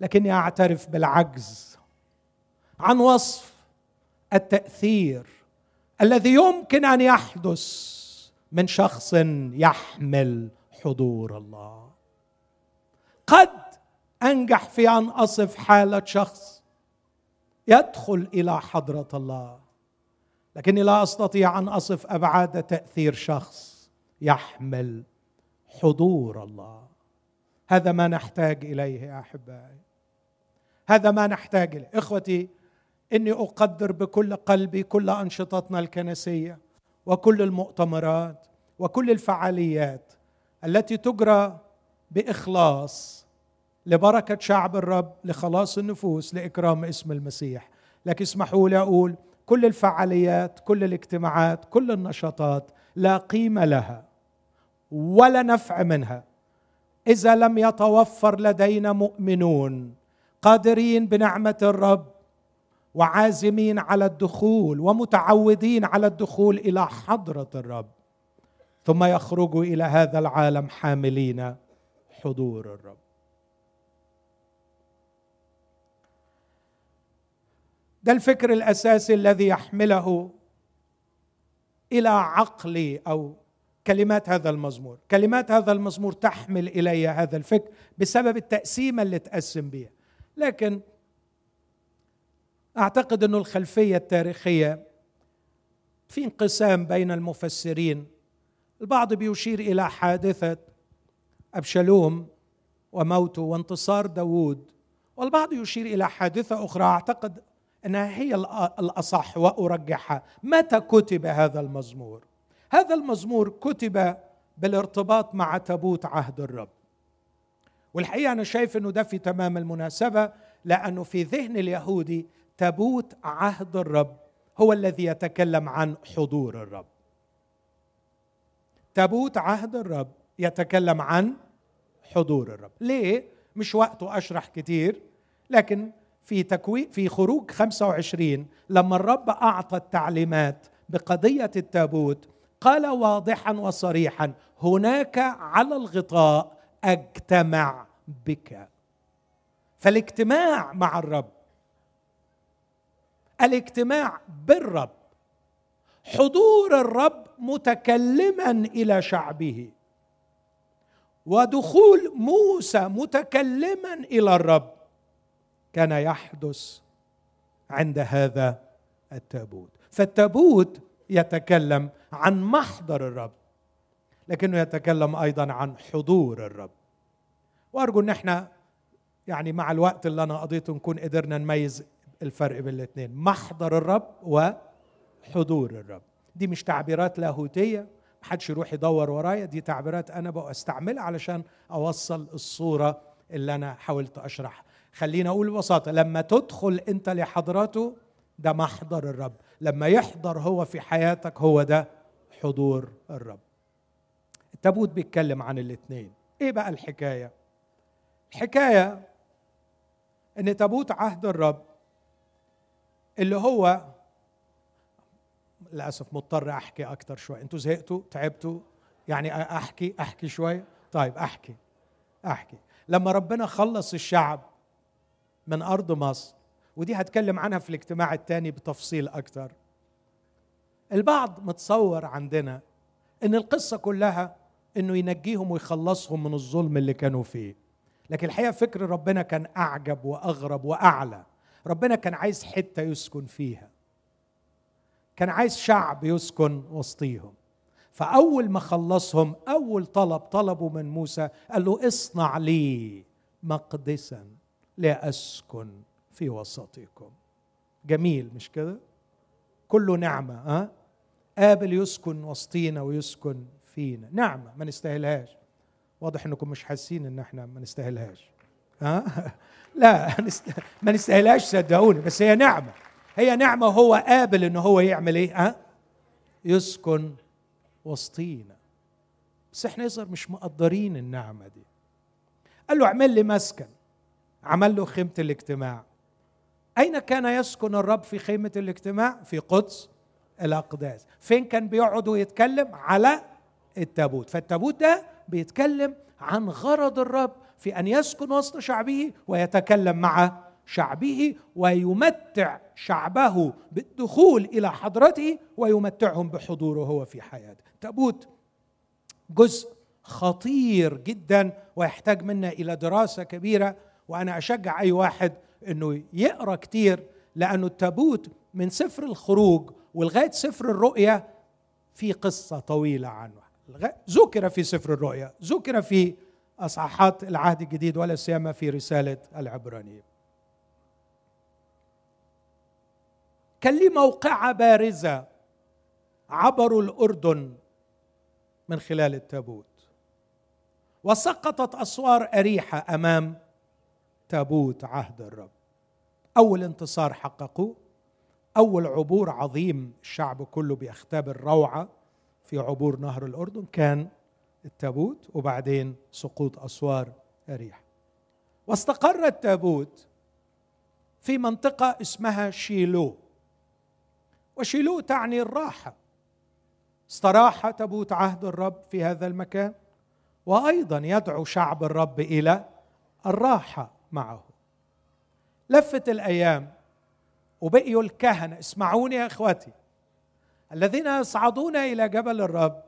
لكني أعترف بالعجز عن وصف التأثير الذي يمكن أن يحدث من شخص يحمل حضور الله. قد أنجح في أن أصف حالة شخص يدخل إلى حضرة الله. لكني لا أستطيع أن أصف أبعاد تأثير شخص يحمل حضور الله. هذا ما نحتاج إليه يا أحبائي. هذا ما نحتاج إليه. إخوتي إني أقدر بكل قلبي كل أنشطتنا الكنسية وكل المؤتمرات وكل الفعاليات التي تجرى بإخلاص لبركة شعب الرب لخلاص النفوس لإكرام اسم المسيح. لكن اسمحوا لي أقول كل الفعاليات كل الاجتماعات كل النشاطات لا قيمة لها ولا نفع منها. إذا لم يتوفر لدينا مؤمنون قادرين بنعمة الرب وعازمين على الدخول ومتعودين على الدخول إلى حضرة الرب ثم يخرجوا إلى هذا العالم حاملين حضور الرب. ده الفكر الأساسي الذي يحمله إلى عقلي أو كلمات هذا المزمور. كلمات هذا المزمور تحمل إلي هذا الفكر بسبب التقسيمه اللي تقسم بها لكن أعتقد إنه الخلفية التاريخية في انقسام بين المفسرين البعض بيشير إلى حادثة أبشالوم وموته وانتصار داوود والبعض يشير إلى حادثة أخرى. أعتقد أنها هي الأصح وارجحها متى كتب هذا المزمور. هذا المزمور كتب بالارتباط مع تابوت عهد الرب. والحقيقة أنا شايف إنه ده في تمام المناسبة لأنه في ذهن اليهودي تابوت عهد الرب هو الذي يتكلم عن حضور الرب. تابوت عهد الرب يتكلم عن حضور الرب. ليه؟ مش وقته أشرح كتير لكن في تكوين في خروج 25 لما الرب أعطى التعليمات بقضية التابوت قال واضحا وصريحا هناك على الغطاء أجتمع بك. فالاجتماع مع الرب الاجتماع بالرب حضور الرب متكلما إلى شعبه ودخول موسى متكلما إلى الرب. كان يحدث عند هذا التابوت. فالتابوت يتكلم عن محضر الرب لكنه يتكلم أيضا عن حضور الرب. وأرجو إن إحنا يعني مع الوقت اللي أنا قضيته نكون قدرنا نميز الفرق بين الاثنين محضر الرب وحضور الرب. دي مش تعبيرات لاهوتية محدش يروح يدور ورايا دي تعبيرات أنا بقى أستعملها علشان أوصل الصورة اللي أنا حاولت أشرحها. خلينا أقول ببساطة لما تدخل أنت لحضرته ده محضر الرب. لما يحضر هو في حياتك هو ده حضور الرب. التابوت بيتكلم عن الاثنين إيه بقى الحكاية؟ الحكاية إن تابوت عهد الرب اللي هو للأسف مضطر أحكي أكتر شوي أنتوا زهقتوا؟ تعبتوا؟ يعني أحكي أحكي شوية؟ طيب أحكي أحكي. لما ربنا خلص الشعب من أرض مصر ودي هتكلم عنها في الاجتماع الثاني بتفصيل أكتر. البعض متصور عندنا إن القصة كلها إنه ينجيهم ويخلصهم من الظلم اللي كانوا فيه. لكن الحقيقة فكر ربنا كان أعجب وأغرب وأعلى. ربنا كان عايز حتة يسكن فيها. كان عايز شعب يسكن وسطيهم. فأول ما خلصهم أول طلب طلبه من موسى قال له اصنع لي مقدسا لأسكن في وسطكم. جميل مش كده؟ كله نعمة ها؟ قابل يسكن وسطينا ويسكن فينا. نعمة ما نستاهلهاش. واضح إنكم مش حاسين إن إحنا ما نستاهلهاش. ها؟ لا ما نستاهلهاش صدقوني بس هي نعمة. هي نعمة وهو قابل إن هو يعمل إيه؟ ها؟ يسكن وسطينا. بس إحنا يظهر مش مقدرين النعمة دي. قال له اعمل لي مسكن. عمل له خيمة الاجتماع. أين كان يسكن الرب في خيمة الاجتماع؟ في قدس الأقداس. فين كان بيقعد ويتكلم؟ على التابوت. فالتابوت ده بيتكلم عن غرض الرب في أن يسكن وسط شعبه ويتكلم مع شعبه ويمتع شعبه بالدخول إلى حضرته ويمتعهم بحضوره هو في حياته. تابوت جزء خطير جدا ويحتاج منا إلى دراسة كبيرة وأنا أشجع أي واحد إنه يقرأ كتير لأنه التابوت من سفر الخروج ولغاية سفر الرؤيا في قصة طويلة عنه. ذكر في سفر الرؤيا ذكر في أصحاحات العهد الجديد ولا سيما في رسالة العبرانيين كان لي موقعة بارزة عبروا الأردن من خلال التابوت. وسقطت أسوار أريحة أمام تابوت عهد الرب. أول انتصار حققوه أول عبور عظيم الشعب كله بيختبر روعه في عبور نهر الأردن كان التابوت وبعدين سقوط أسوار اريح واستقر التابوت في منطقة اسمها شيلو. وشيلو تعني الراحة. استراح تابوت عهد الرب في هذا المكان وأيضا يدعو شعب الرب إلى الراحة معه. لفت الأيام وبقيوا الكهنه اسمعوني يا اخوتي الذين يصعدون إلى جبل الرب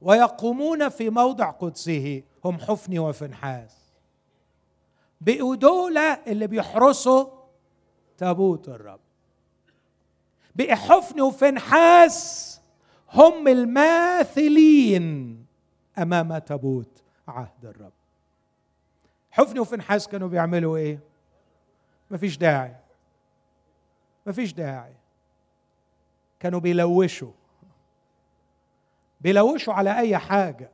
ويقومون في موضع قدسه هم حفني وفنحاس. بقوا دول اللي بيحرسوا تابوت الرب. بقي حفني وفنحاس هم الماثلين أمام تابوت عهد الرب. حفني وفنحاس كانوا بيعملوا إيه؟ مفيش داعي. مفيش داعي. كانوا بيلوشوا. بيلوشوا على أي حاجة.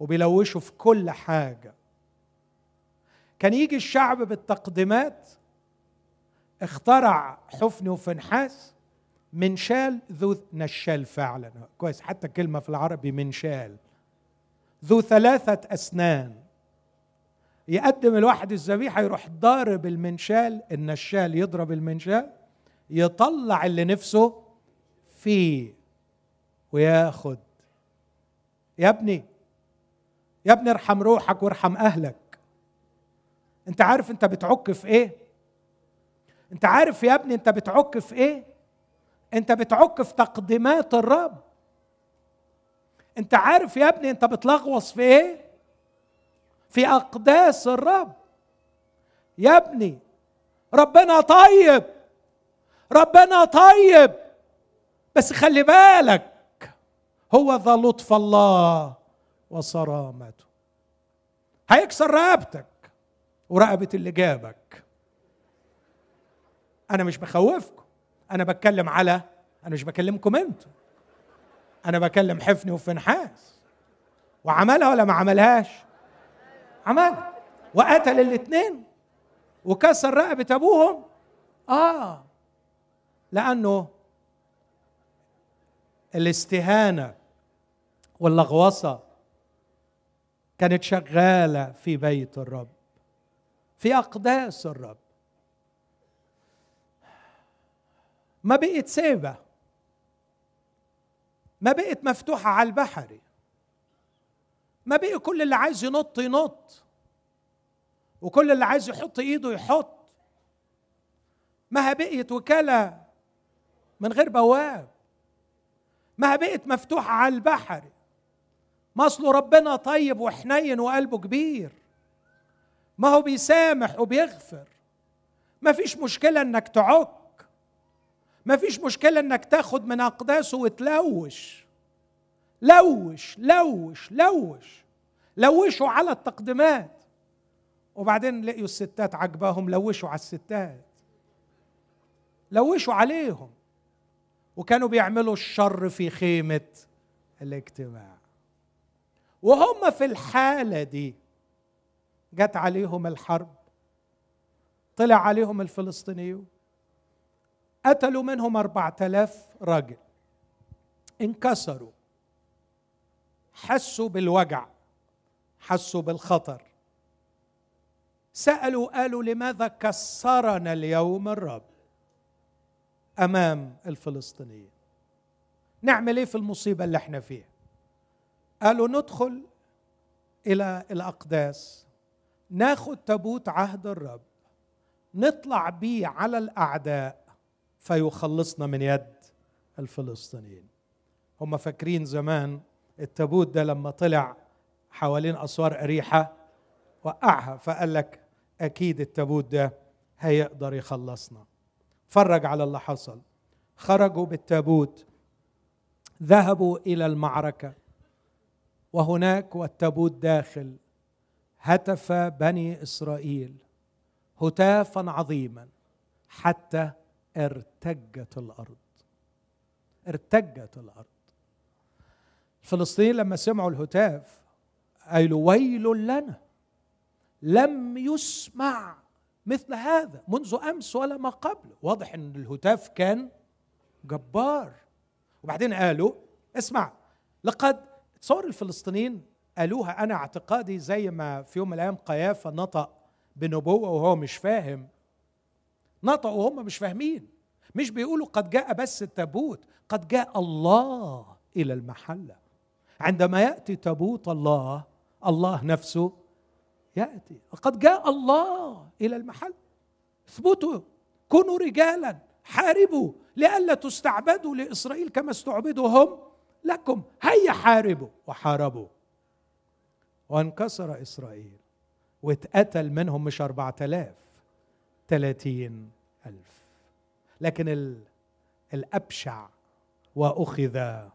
وبيلوشوا في كل حاجة. كان يجي الشعب بالتقديمات اخترع حفن وفنحاس منشال ذو نشال فعلا. كويس حتى كلمة في العربي منشال ذو ثلاثة أسنان. يقدم الواحد الذبيحة يروح ضارب المنشال النشال يضرب المنشال يطلع اللي نفسه فيه وياخد. يا ابني يا ابني ارحم روحك وارحم أهلك. أنت عارف أنت بتعك في إيه؟ انت عارف يا ابني انت بتعك في إيه؟ انت بتعك في تقديمات الرب. انت عارف يا ابني انت بتلغوص في إيه؟ في أقداس الرب. يا ابني ربنا طيب. ربنا طيب. بس خلي بالك هو ذا لطف الله وصرامته. هيكسر رقبتك ورقبة اللي جابك. أنا مش بخوفكم. أنا بتكلم على أنا مش بكلمكم أنتوا. أنا بكلم حفني وفنحاس وعملها ولا ما عملهاش؟ عملها. وقتل الاثنين وكسر رقبة أبوهم. آه. لأنه الاستهانة واللغوصة كانت شغالة في بيت الرب في أقداس الرب. ما بقت سيبة ما بقت مفتوحة على البحر. ما بقي كل اللي عايز ينط ينط. وكل اللي عايز يحط إيده يحط. ما بقيت وكالة من غير بواب. ما بقت مفتوحة على البحر. ما أصله ربنا طيب وحنين وقلبه كبير. ما هو بيسامح وبيغفر. ما فيش مشكلة إنك تعك. ما فيش مشكلة إنك تاخد من أقداسه وتلوش. لوش لوش لوش. لوشوا على التقدمات. وبعدين لقيوا الستات عجباهم لوشوا على الستات. لوشوا عليهم. وكانوا بيعملوا الشر في خيمة الاجتماع. وهم في الحالة دي جت عليهم الحرب. طلع عليهم الفلسطينيون. قتلوا منهم أربعة آلاف راجل. انكسروا. حسوا بالوجع. حسوا بالخطر. سألوا قالوا لماذا كسرنا اليوم الرب أمام الفلسطينيين؟ نعمل إيه في المصيبة اللي إحنا فيها؟ قالوا ندخل إلى الأقداس ناخد تابوت عهد الرب نطلع بيه على الأعداء فيخلصنا من يد الفلسطينيين. هم فاكرين زمان التابوت ده لما طلع حوالين اسوار أريحة وقعها فقال لك أكيد التابوت ده هيقدر يخلصنا. فرج على اللي حصل. خرجوا بالتابوت ذهبوا إلى المعركة. وهناك والتابوت داخل. هتف بني إسرائيل هتافا عظيما حتى ارتجت الأرض. ارتجت الأرض. الفلسطينيين لما سمعوا الهتاف قالوا ويل لنا. لم يسمع مثل هذا منذ أمس ولا ما قبل. واضح إن الهتاف كان جبار. وبعدين قالوا اسمع لقد تصور الفلسطينيين قالوها أنا اعتقادي زي ما في يوم من الأيام قيافة نطق بنبوة وهو مش فاهم نطقوا وهم مش فاهمين. مش بيقولوا قد جاء بس التابوت قد جاء الله إلى المحلة. عندما يأتي تابوت الله الله نفسه يأتي. قد جاء الله إلى المحل. اثبتوا كونوا رجالا حاربوا لئلا تستعبدوا لإسرائيل كما استعبدوا هم لكم. هيا حاربوا وحاربوا. وانكسر إسرائيل واتقتل منهم مش أربعة آلاف ثلاثين ألف. لكن الأبشع وأخذ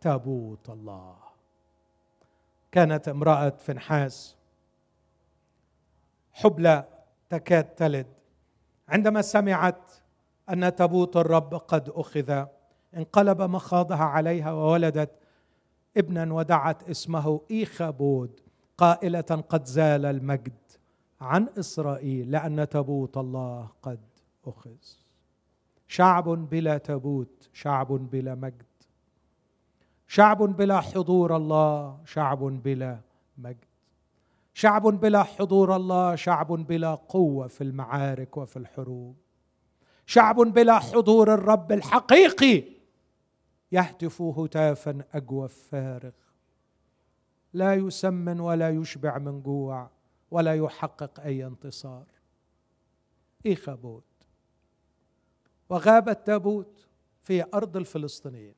تابوت الله. كانت امرأة فنحاس. حبلى تكاد تلد. عندما سمعت أن تابوت الرب قد أخذ انقلب مخاضها عليها وولدت ابنا ودعت اسمه إيخابود. قائلة قد زال المجد عن إسرائيل لأن تابوت الله قد أخذ. شعب بلا تابوت شعب بلا مجد. شعب بلا حضور الله شعب بلا مجد. شعب بلا حضور الله شعب بلا قوة في المعارك وفي الحروب. شعب بلا حضور الرب الحقيقي يهتف هتافا اجوف فارغ. لا يسمن ولا يشبع من جوع ولا يحقق أي انتصار. ايخابوت وغاب التابوت في أرض الفلسطينيين.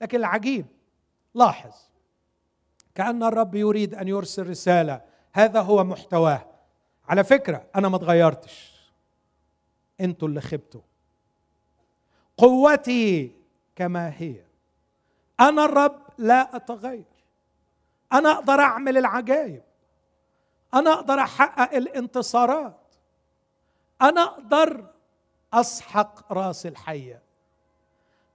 لكن العجيب لاحظ كأن الرب يريد أن يرسل رسالة هذا هو محتواه. على فكرة أنا ما اتغيرتش أنتوا اللي خبتوا. قوتي كما هي. أنا الرب لا أتغير. أنا أقدر أعمل العجائب أنا أقدر أحقق الانتصارات. أنا أقدر أسحق رأس الحية.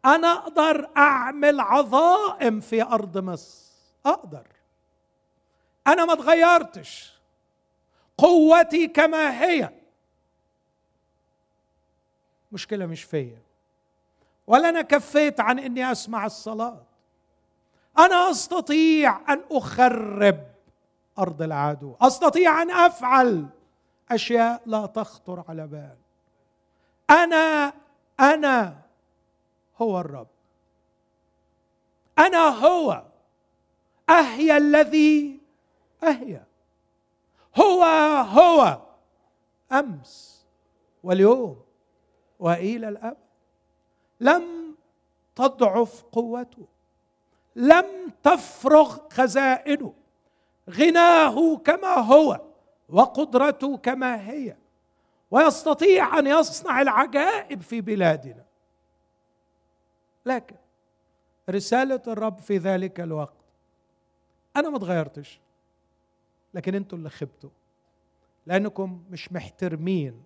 أنا أقدر أعمل عظائم في أرض مصر. أقدر. أنا ما اتغيرتش قوتي كما هي. مشكلة مش فيا. ولا أنا كفيت عن إني أسمع الصلاة. أنا أستطيع أن أخرب أرض العدو. أستطيع أن أفعل. أشياء لا تخطر على بال. أنا أنا هو الرب. أنا هو. اهيا الذي اهيا هو هو. أمس واليوم وإلى الابد لم تضعف قوته. لم تفرغ خزائنه. غناه كما هو وقدرته كما هي. ويستطيع أن يصنع العجائب في بلادنا. لكن رسالة الرب في ذلك الوقت أنا ما اتغيرتش لكن أنتوا اللي خبتوا لأنكم مش محترمين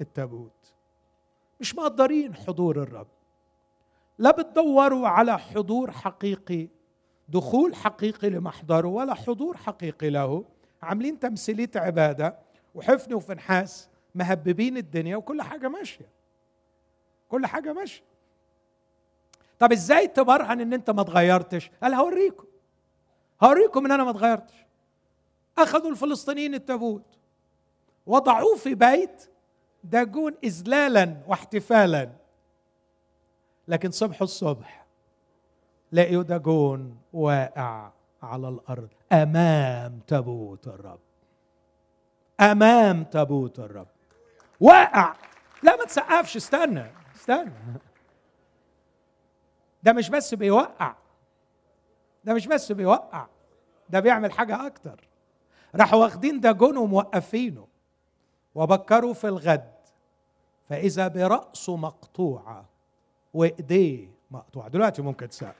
التابوت مش مقدرين حضور الرب. لا بتدوروا على حضور حقيقي دخول حقيقي لمحضره ولا حضور حقيقي له. عاملين تمثيلية عبادة وحفن وفنحاس. مهببين الدنيا وكل حاجة ماشية. كل حاجة ماشية. طب إزاي تبرهن إن أنت ما اتغيرتش؟ قال هوريكم. هوريكم إن أنا ما اتغيرتش. أخذوا الفلسطينيين التابوت. وضعوه في بيت داجون اذلالا واحتفالا. لكن صبح الصبح لقيوا داجون واقع على الأرض أمام تابوت الرب. أمام تابوت الرب. واقع. لا ما تسقفش استنى استنى. ده مش بس بيوقع. ده مش بس بيوقع ده بيعمل حاجة أكتر. راحوا واخدين داجون وموقفينه وبكروا في الغد. فإذا براسه مقطوعة وإيديه مقطوعة. دلوقتي ممكن تسقف.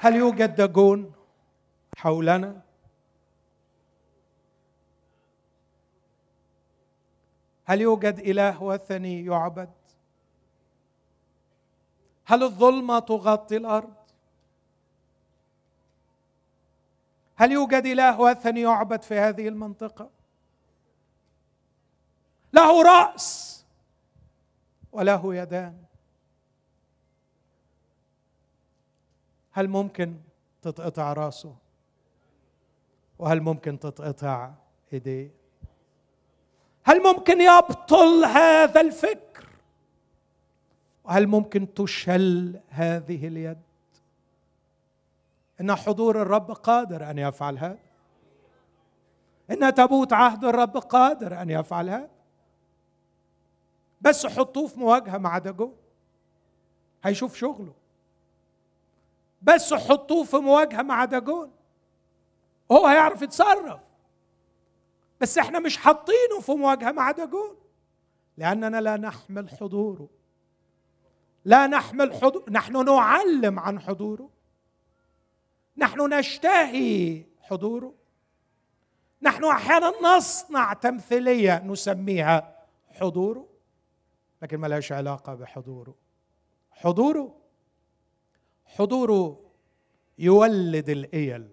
هل يوجد داجون حولنا؟ هل يوجد إله وثني يعبد؟ هل الظلمة تغطي الأرض؟ هل يوجد إله وثني يعبد في هذه المنطقة؟ له رأس وله يدان. هل ممكن تتقطع رأسه؟ وهل ممكن تتقطع إيديه؟ هل ممكن يبطل هذا الفكر؟ وهل ممكن تشل هذه اليد؟ إن حضور الرب قادر أن يفعل هذا. إن تابوت عهد الرب قادر أن يفعل هذا. بس حطوه في مواجهة مع دجو هيشوف شغله. بس حطوه في مواجهة مع داجون هو هيعرف يتصرف. بس إحنا مش حاطينه في مواجهة مع داجون. لأننا لا نحمل حضوره. لا نحمل حضور نحن نعلم عن حضوره. نحن نشتهي حضوره. نحن أحيانا نصنع تمثيلية نسميها حضوره لكن ما لهاش علاقة بحضوره. حضوره حضوره يولد الإيل.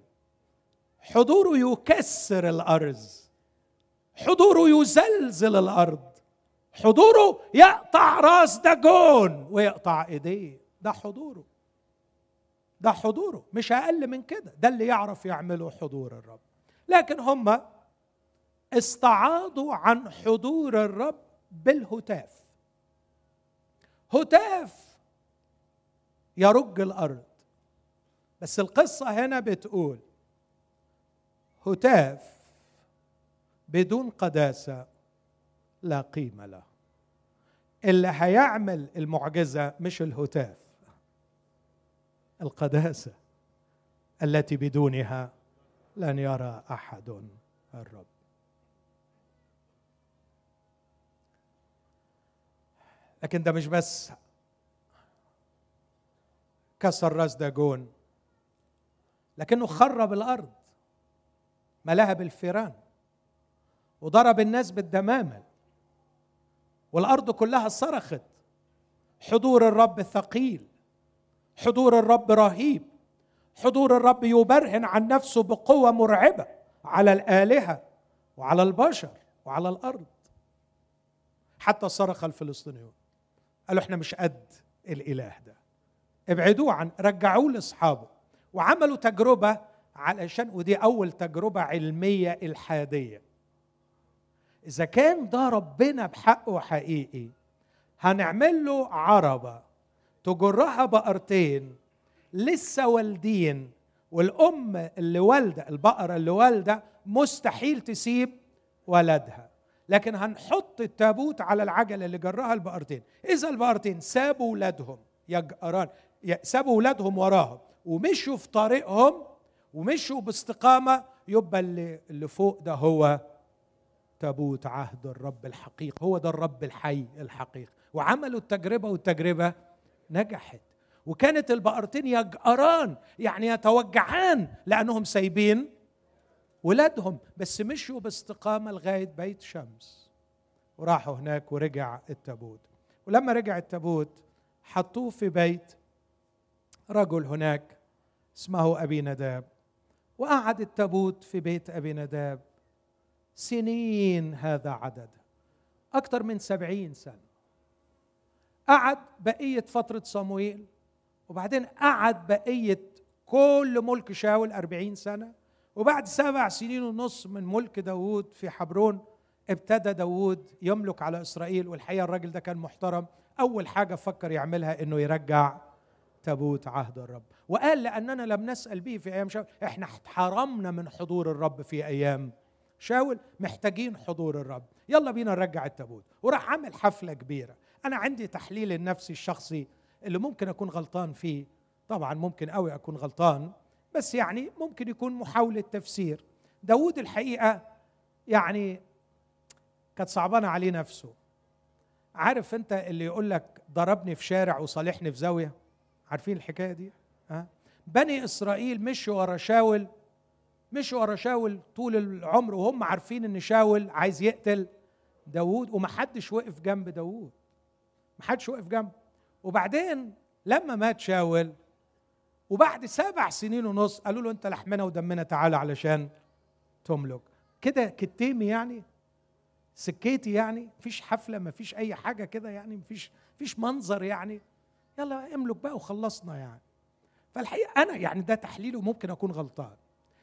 حضوره يكسر الأرز. حضوره يزلزل الأرض. حضوره يقطع راس داجون ويقطع إيديه. ده حضوره. ده حضوره. مش أقل من كده. ده اللي يعرف يعمله حضور الرب. لكن هم استعاضوا عن حضور الرب بالهتاف. هتاف يرج الأرض. بس القصة هنا بتقول هتاف بدون قداسة لا قيمة له. اللي هيعمل المعجزة مش الهتاف القداسة التي بدونها لن يرى أحد الرب. لكن ده مش بس كسر راس داجون لكنه خرب الأرض ملاها بالفيران وضرب الناس بالدمامل والأرض كلها صرخت. حضور الرب ثقيل. حضور الرب رهيب. حضور الرب يبرهن عن نفسه بقوة مرعبة على الآلهة وعلى البشر وعلى الأرض. حتى صرخ الفلسطينيون. قالوا إحنا مش قد الإله ده. ابعدوه عن رجعوه لأصحابه. وعملوا تجربة علشان ودي أول تجربة علمية إلحادية. إذا كان ده ربنا بحقه حقيقي هنعمل له عربة تجرها بقرتين لسه والدين والأم اللي والدة البقرة اللي والدة مستحيل تسيب ولدها لكن هنحط التابوت على العجلة اللي جرها البقرتين. إذا البقرتين سابوا ولادهم يجأران سابوا ولادهم وراهم ومشوا في طريقهم ومشوا باستقامة يبقى اللي فوق ده هو تابوت عهد الرب الحقيقي. هو ده الرب الحي الحقيقي. وعملوا التجربة والتجربة نجحت. وكانت البقرتين يجأران يعني يتوجعان لأنهم سايبين ولادهم بس مشوا باستقامة لغاية بيت شمس. وراحوا هناك ورجع التابوت. ولما رجع التابوت حطوه في بيت رجل هناك اسمه أبي نداب. وقعد التابوت في بيت أبي نداب. سنين هذا عدد. أكثر من سبعين سنة. قعد بقية فترة صمويل وبعدين قعد بقية كل ملك شاول أربعين سنة وبعد سبع سنين ونص من ملك داوود في حبرون ابتدى داوود يملك على إسرائيل والحقيقة الراجل ده كان محترم. أول حاجة فكر يعملها إنه يرجع تابوت عهد الرب. وقال لأننا لم نسأل به في أيام شاول إحنا حرمنا من حضور الرب في أيام شاول محتاجين حضور الرب. يلا بينا نرجع التابوت. وراح عامل حفلة كبيرة. أنا عندي تحليل النفسي الشخصي اللي ممكن أكون غلطان فيه. طبعا ممكن قوي أكون غلطان بس يعني ممكن يكون محاولة تفسير. داود الحقيقة يعني كانت صعبانة عليه نفسه. عارف أنت اللي يقول لك ضربني في شارع وصالحني في زاوية؟ عارفين الحكاية دي؟ ها؟ بني إسرائيل مشوا ورا شاول مشوا ورا شاول طول العمر وهم عارفين إن شاول عايز يقتل داوود ومحدش وقف جنب داوود. محدش وقف جنبه وبعدين لما مات شاول وبعد سبع سنين ونص قالوا له أنت لحمنا ودمنا تعالى علشان تملك. كده كتيمي يعني؟ سكيتي يعني؟ مفيش حفلة مفيش أي حاجة كده يعني؟ مفيش مفيش منظر يعني؟ يلا املك بقى وخلصنا يعني. فالحقيقة أنا يعني ده تحليلي وممكن أكون غلطان.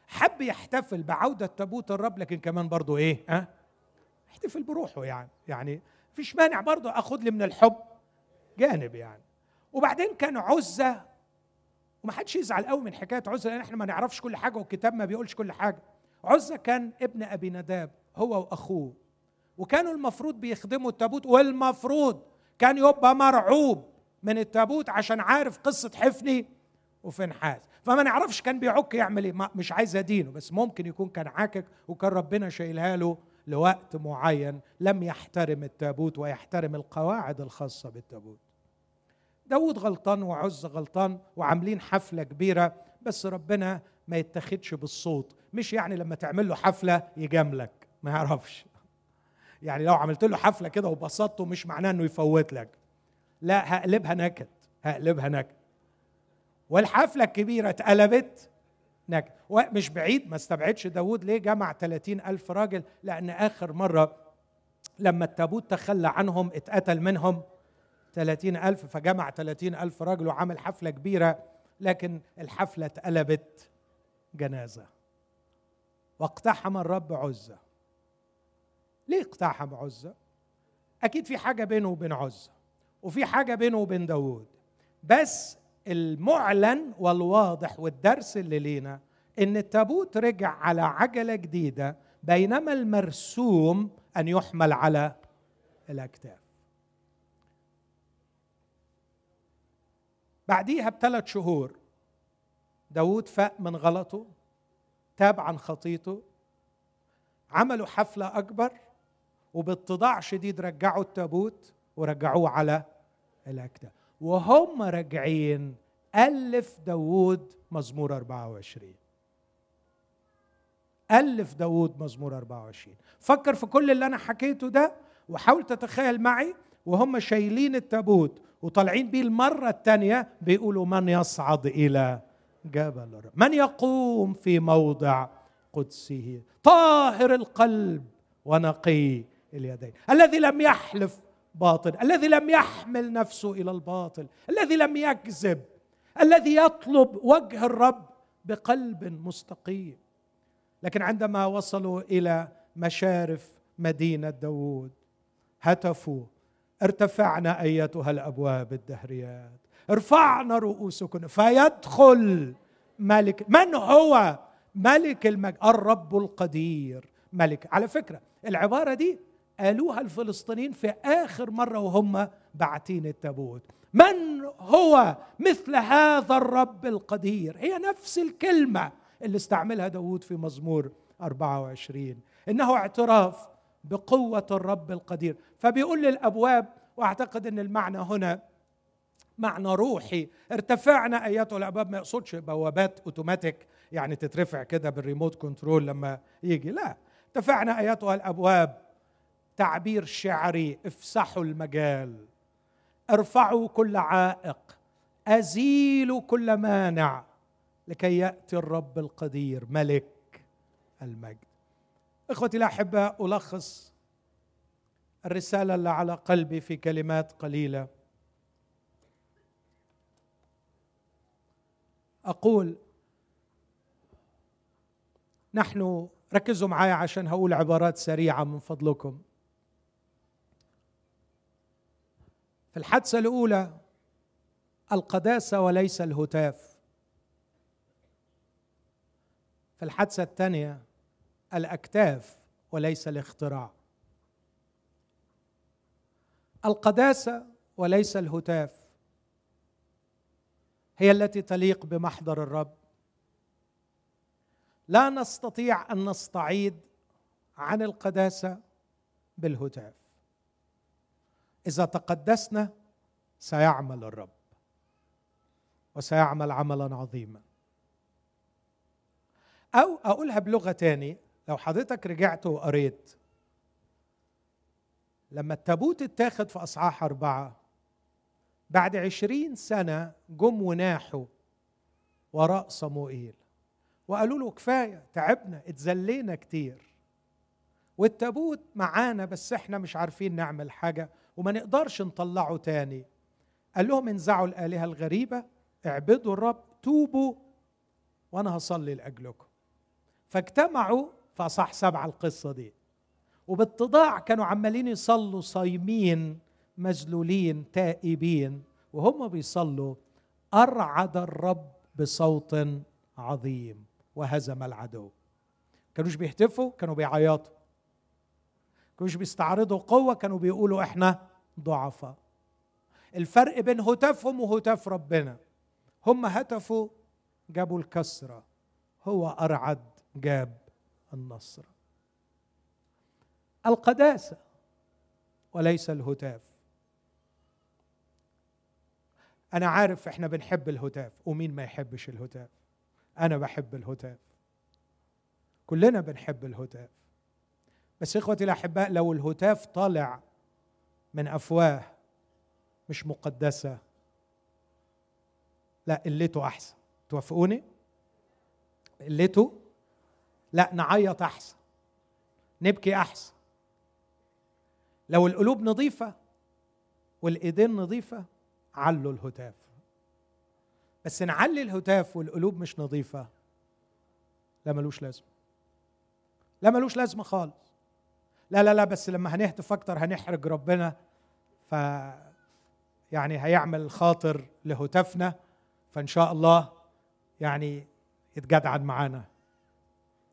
حب يحتفل بعودة تابوت الرب لكن كمان برضه إيه؟ ها؟ احتفل بروحه يعني. يعني مفيش مانع برضه أخد لي من الحب جانب يعني. وبعدين كان عزة وما حدش يزعل قوي من حكاية عزة لأن إحنا ما نعرفش كل حاجة والكتاب ما بيقولش كل حاجة. عزة كان ابن أبي نداب هو وأخوه. وكانوا المفروض بيخدموا التابوت والمفروض كان يبقى مرعوب من التابوت عشان عارف قصة حفني وفنحاس. فما نعرفش كان بيعك يعمل إيه. مش عايز أدينه بس ممكن يكون كان عاكك وكان ربنا شايلها له لوقت معين لم يحترم التابوت ويحترم القواعد الخاصة بالتابوت. داود غلطان وعز غلطان وعاملين حفلة كبيرة بس ربنا ما يتخدش بالصوت. مش يعني لما تعمل له حفلة يجاملك. ما يعرفش. يعني لو عملت له حفلة كده وبسطته مش معناه إنه يفوت لك. لا هقلبها نكد هقلبها نكد. والحفلة الكبيرة اتقلبت نكد ومش بعيد ما استبعدش داود ليه جمع 30 ألف راجل؟ لأن آخر مرة لما التابوت تخلى عنهم اتقتل منهم 30 ألف فجمع 30 ألف راجل وعمل حفلة كبيرة لكن الحفلة اتقلبت جنازة. واقتحم الرب عزة. ليه اقتحم عزة؟ أكيد في حاجة بينه وبين عزة وفي حاجة بينه وبين داود بس المعلن والواضح والدرس اللي لينا إن التابوت رجع على عجلة جديدة بينما المرسوم أن يحمل على الأكتاف. بعديها بثلاث شهور داود فاق من غلطه تاب عن خطيته عملوا حفلة أكبر وباتضاع شديد رجعوا التابوت ورجعوه على الأكتاف. وهم راجعين ألف داوود مزمور 24 ألف داوود مزمور 24 فكر في كل اللي أنا حكيته ده وحاول تتخيل معي وهم شايلين التابوت وطالعين بيه المرة الثانية بيقولوا من يصعد إلى جبل الرب من يقوم في موضع قدسه؟ طاهر القلب ونقي اليدين. الذي لم يحلف باطل الذي لم يحمل نفسه إلى الباطل الذي لم يكذب الذي يطلب وجه الرب بقلب مستقيم. لكن عندما وصلوا إلى مشارف مدينة داوود هتفوا ارتفعنا أيتها الأبواب الدهريات ارفعنا رؤوسكن فيدخل ملك من هو؟ ملك المجد الرب القدير ملك. على فكرة العبارة دي قالوها الفلسطينيين في آخر مرة وهم باعتين التابوت. من هو مثل هذا الرب القدير؟ هي نفس الكلمة اللي استعملها داود في مزمور 24 إنه اعتراف بقوة الرب القدير. فبيقول للأبواب وأعتقد إن المعنى هنا معنى روحي. ارتفعن ايتها الأبواب. ما يقصدش بوابات أوتوماتيك يعني تترفع كده بال remote control لما يجي. لا ارتفعن ايتها الأبواب. تعبير شعري افسحوا المجال. ارفعوا كل عائق. ازيلوا كل مانع. لكي يأتي الرب القدير ملك المجد. إخوتي الأحباء ألخص الرسالة اللي على قلبي في كلمات قليلة. أقول نحن ركزوا معايا عشان هقول عبارات سريعة من فضلكم. في الحادثة الأولى القداسة وليس الهتاف. في الحادثة الثانية الأكتاف وليس الاختراع. القداسة وليس الهتاف. هي التي تليق بمحضر الرب. لا نستطيع أن نستعيد عن القداسة بالهتاف. إذا تقدسنا سيعمل الرب وسيعمل عملا عظيما. أو أقولها بلغة تاني لو حضرتك رجعت وقريت لما التابوت اتاخد في إصحاح أربعة بعد عشرين سنة جم وناحوا وراء صموئيل. وقالوا له كفاية تعبنا اتذلينا كتير. والتابوت معانا بس إحنا مش عارفين نعمل حاجة. وما نقدرش نطلعه تاني. قال لهم انزعوا الآلهة الغريبة اعبدوا الرب توبوا وأنا هصلي لأجلكم. فاجتمعوا في اصح سبعه القصة دي. وباتضاع كانوا عمالين يصلوا صايمين مذلولين تائبين وهم بيصلوا أرعد الرب بصوت عظيم وهزم العدو. كانوش بيهتفوا كانوا بيعيطوا. كانوش بيستعرضوا قوة كانوا بيقولوا إحنا ضعفاء. الفرق بين هتافهم وهتاف ربنا. هم هتفوا جابوا الكسرة. هو أرعد جاب النصر. القداسة وليس الهتاف. أنا عارف إحنا بنحب الهتاف ومين ما يحبش الهتاف؟ أنا بحب الهتاف. كلنا بنحب الهتاف. بس إخوتي الأحباء لو الهتاف طالع من أفواه مش مقدسة لا قلته أحسن. توافقوني؟ قلته لا نعيط أحسن. نبكي أحسن. لو القلوب نظيفة والإيدين نظيفة علوا الهتاف. بس نعلي الهتاف والقلوب مش نظيفة لا ملوش لازمة. لا ملوش لازمة خالص. لا لا لا بس لما هنهتف أكتر هنحرج ربنا. ف يعني هيعمل الخاطر لهتافنا. فإن شاء الله يعني يتجدعن معانا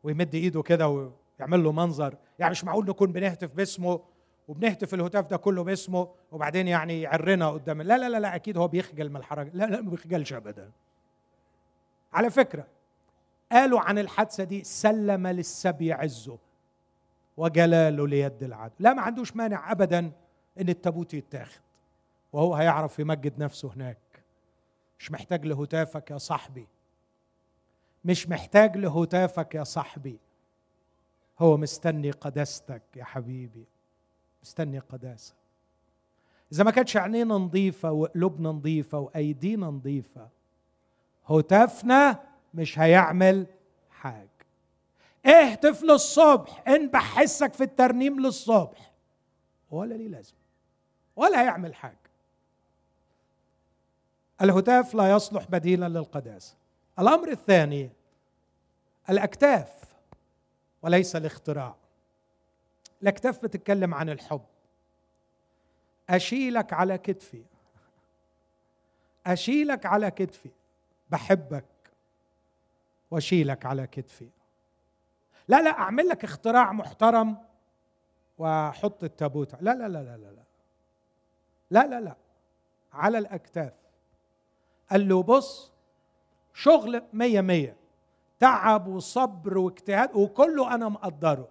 ويمد إيده كده ويعمل له منظر. يعني مش معقول نكون بنهتف باسمه وبنهتف الهتاف ده كله باسمه وبعدين يعني يعرنا قدام. لا لا لا لا أكيد هو بيخجل من الحركه لا لا ما بيخجلش ابدا. على فكرة قالوا عن الحادثة دي سلم للسبي عزه. وجلاله ليد العدو لا ما عندوش مانع ابدا إن التابوت يتاخد وهو هيعرف يمجد نفسه هناك. مش محتاج لهتافك يا صاحبي. مش محتاج لهتافك يا صاحبي. هو مستني قداستك يا حبيبي. مستني قداسة. إذا ما كانتش عينينا نظيفة وقلوبنا نظيفة وأيدينا نظيفة هتافنا مش هيعمل حاجة. اهتف للصبح انبح حسك في الترنيم للصبح. ولا ليه لازمة ولا هيعمل حاجة. الهتاف لا يصلح بديلا للقداسة. الأمر الثاني الأكتاف وليس الاختراع. الأكتاف بتتكلم عن الحب. أشيلك على كتفي. أشيلك على كتفي. بحبك. وأشيلك على كتفي. لا لا أعمل لك اختراع محترم واحط التابوت. لا لا لا لا لا لا. لا لا لا. على الأكتاف. قال له بص شغل مية مية. تعب وصبر واجتهاد وكله أنا مقدره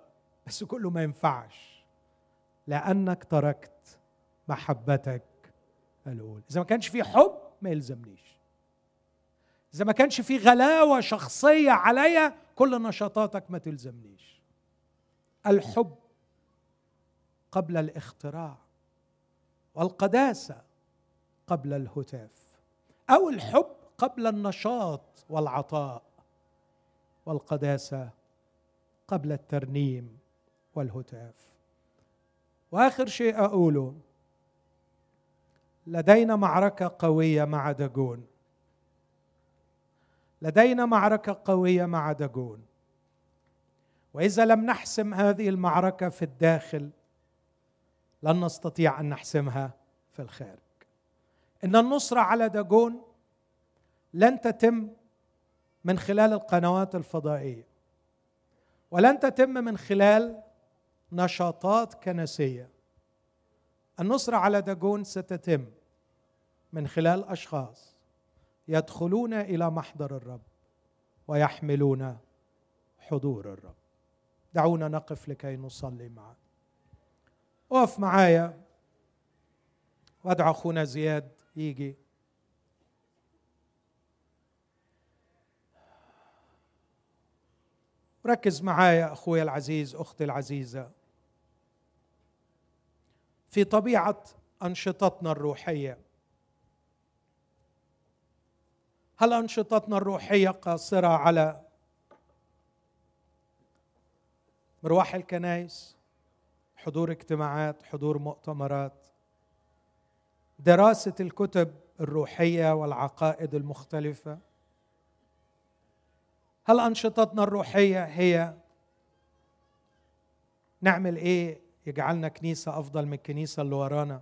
بس كله ما ينفعش. لأنك تركت محبتك الأولى. إذا ما كانش في حب ما يلزمنيش. إذا ما كانش في غلاوة شخصية عليا كل نشاطاتك ما تلزمنيش. الحب قبل الاختراع والقداسة قبل الهتاف أو الحب قبل النشاط والعطاء والقداسة قبل الترنيم والهتاف. وآخر شيء أقوله لدينا معركة قوية مع داجون لدينا معركة قوية مع داجون وإذا لم نحسم هذه المعركة في الداخل لن نستطيع أن نحسمها في الخارج. إن النصره على داجون لن تتم من خلال القنوات الفضائية ولن تتم من خلال نشاطات كنسية. النصره على داجون ستتم من خلال أشخاص. يدخلون إلى محضر الرب ويحملون حضور الرب. دعونا نقف لكي نصلي معا اقف معايا. وادعو أخونا زياد يجي. ركز معايا اخويا العزيز أختي العزيزة. في طبيعة أنشطتنا الروحية هل أنشطتنا الروحية قاصرة على مروح الكنائس حضور اجتماعات حضور مؤتمرات دراسة الكتب الروحية والعقائد المختلفة؟ هل أنشطتنا الروحية هي نعمل إيه يجعلنا كنيسة أفضل من الكنيسه اللي ورانا؟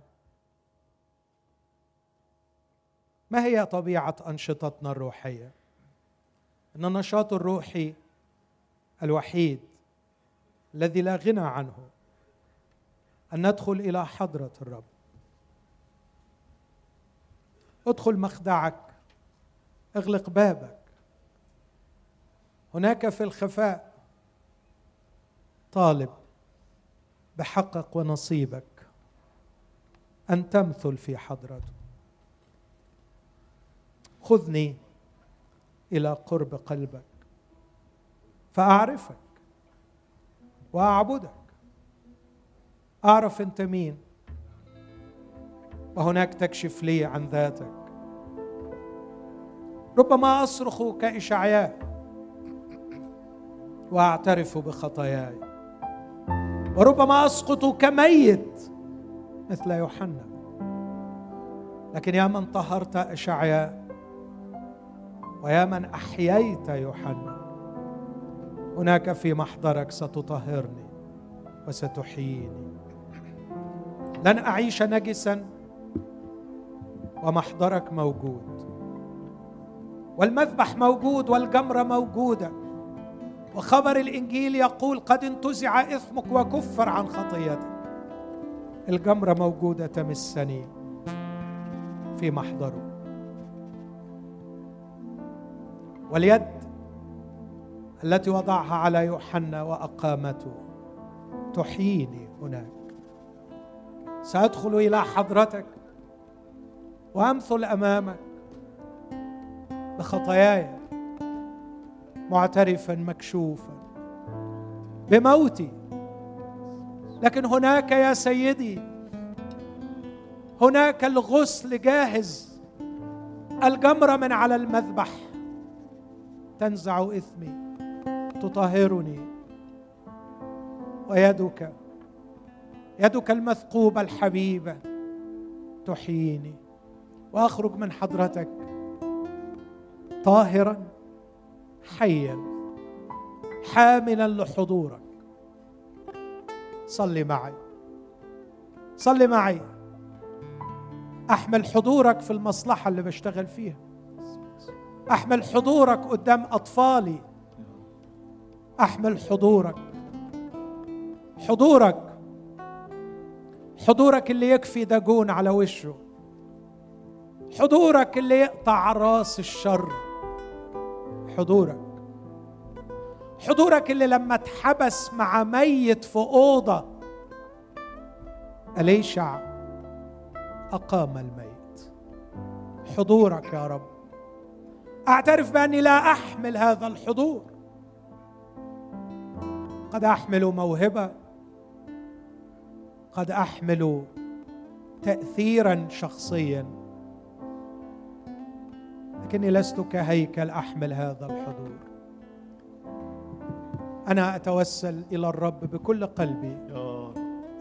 ما هي طبيعة أنشطتنا الروحية؟ إن النشاط الروحي الوحيد الذي لا غنى عنه أن ندخل إلى حضرة الرب. ادخل مخدعك اغلق بابك. هناك في الخفاء طالب بحقك ونصيبك أن تمثل في حضرته. خذني إلى قرب قلبك فأعرفك وأعبدك. أعرف أنت مين وهناك تكشف لي عن ذاتك. ربما أصرخ كإشعياء وأعترف بخطاياي. وربما أسقط كميت مثل يوحنا. لكن يا من طهرت إشعياء ويا من أحييت يوحنا. هناك في محضرك ستطهرني وستحييني. لن أعيش نجسا ومحضرك موجود. والمذبح موجود والجمره موجودة. وخبر الإنجيل يقول قد انتزع إثمك وكفر عن خطيتك. الجمره موجودة تمسني في محضره. واليد التي وضعها على يوحنا وأقامته. تحييني هناك. سأدخل إلى حضرتك وأمثل أمامك بخطاياي معترفا مكشوفا بموتي. لكن هناك يا سيدي هناك الغسل جاهز الجمره من على المذبح. تنزع إثمي تطهرني. ويدك يدك المثقوبه الحبيبه تحييني. وأخرج من حضرتك طاهرا حيا حاملا لحضورك. صلي معي. صلي معي. أحمل حضورك في المصلحة اللي بشتغل فيها. أحمل حضورك قدام أطفالي. أحمل حضورك. حضورك. حضورك اللي يكفي دجون على وشه. حضورك اللي يقطع راس الشر. حضورك. حضورك اللي لما اتحبس مع ميت في أوضة. أليشع أقام الميت؟ حضورك يا رب. أعترف بأني لا أحمل هذا الحضور. قد أحمل موهبة. قد أحمل تأثيرا شخصيا. لكني لست كهيكل أحمل هذا الحضور. أنا أتوسل إلى الرب بكل قلبي.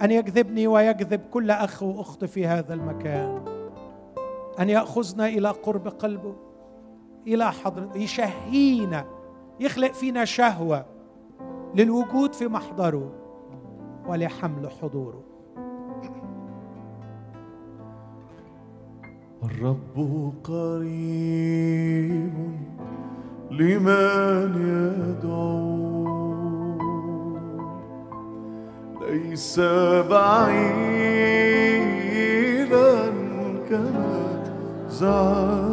أن يجذبني ويجذب كل أخ وأخت في هذا المكان. أن يأخذنا إلى قرب قلبه. إلى حضرته يشهينا يخلق فينا شهوة للوجود في محضره ولحمل حضوره. الرب قريب لمن يدعو. ليس بعيدا كما زعموا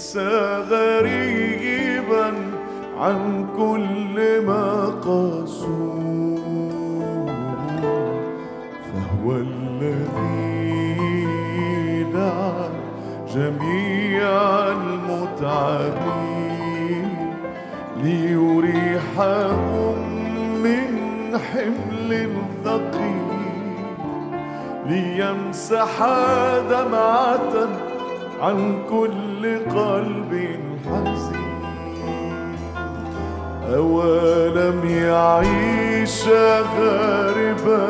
ليس غريبا عن كل ما قاسوا فهو الذي دعا جميع المتعبين ليريحهم من حمل ثقيل ليمسح دمعة عن كل قلب حزين. أولم يعيش غاربا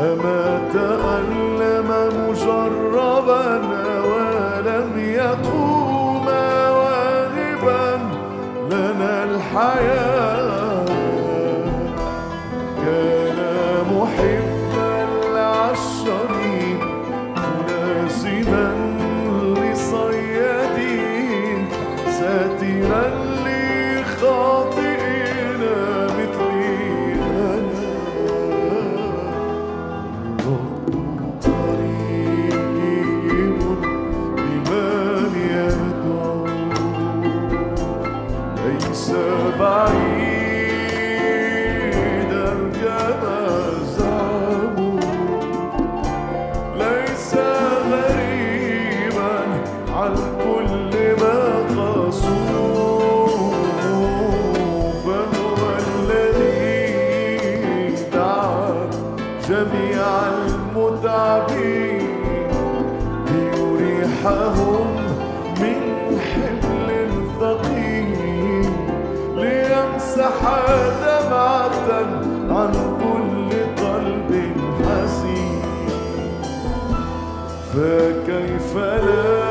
أما تألم مجربا ولم يقوم واغبا لنا الحياة فكيف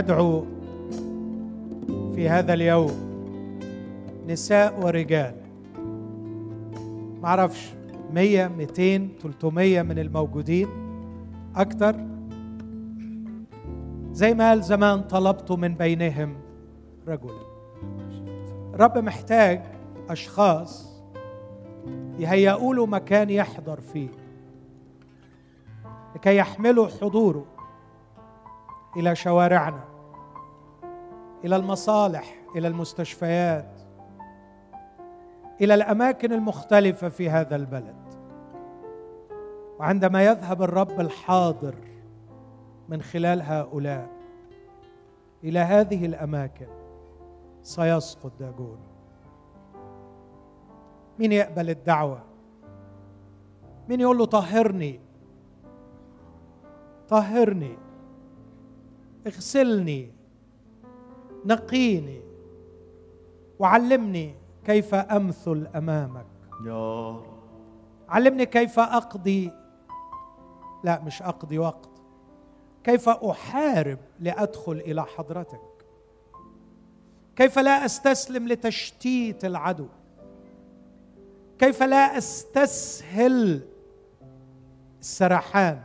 يدعو في هذا اليوم نساء ورجال. معرفش مية ميتين تلتمية من الموجودين أكتر زي ما قال زمان طلبت من بينهم رجلا. رب محتاج أشخاص يهيئوا له مكان يحضر فيه لكي يحملوا حضوره إلى شوارعنا. إلى المصالح إلى المستشفيات إلى الأماكن المختلفة في هذا البلد. وعندما يذهب الرب الحاضر من خلال هؤلاء إلى هذه الأماكن سيسقط داجون مين يقبل الدعوة؟ مين يقول له طهرني طهرني اغسلني نقيني وعلمني كيف أمثل أمامك. يا رب. علمني كيف أقضي لا مش أقضي وقت كيف أحارب لأدخل إلى حضرتك. كيف لا أستسلم لتشتيت العدو. كيف لا أستسهل السرحان.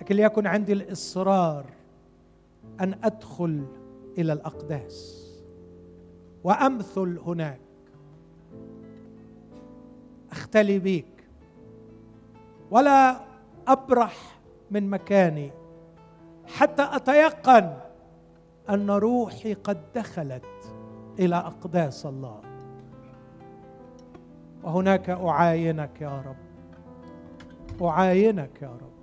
لكن ليكن عندي الإصرار أن أدخل إلى الأقداس. وأمثل هناك. أختلي بيك. ولا أبرح من مكاني. حتى أتيقن أن روحي قد دخلت إلى أقداس الله. وهناك أعاينك يا رب. أعاينك يا رب.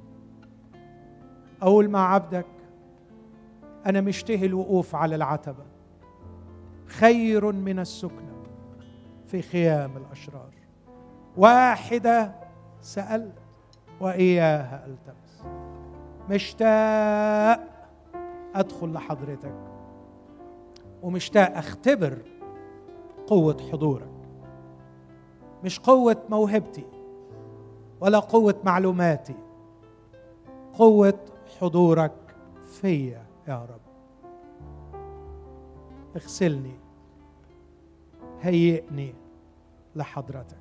أقول مع عبدك أنا مشتهي الوقوف على العتبة. خير من السكنة في خيام الأشرار. واحدة سألت وإياها ألتمس. مشتاق أدخل لحضرتك. ومشتاق أختبر قوة حضورك. مش قوة موهبتي ولا قوة معلوماتي قوة حضورك فيا. يا رب. اغسلني هيئني لحضرتك.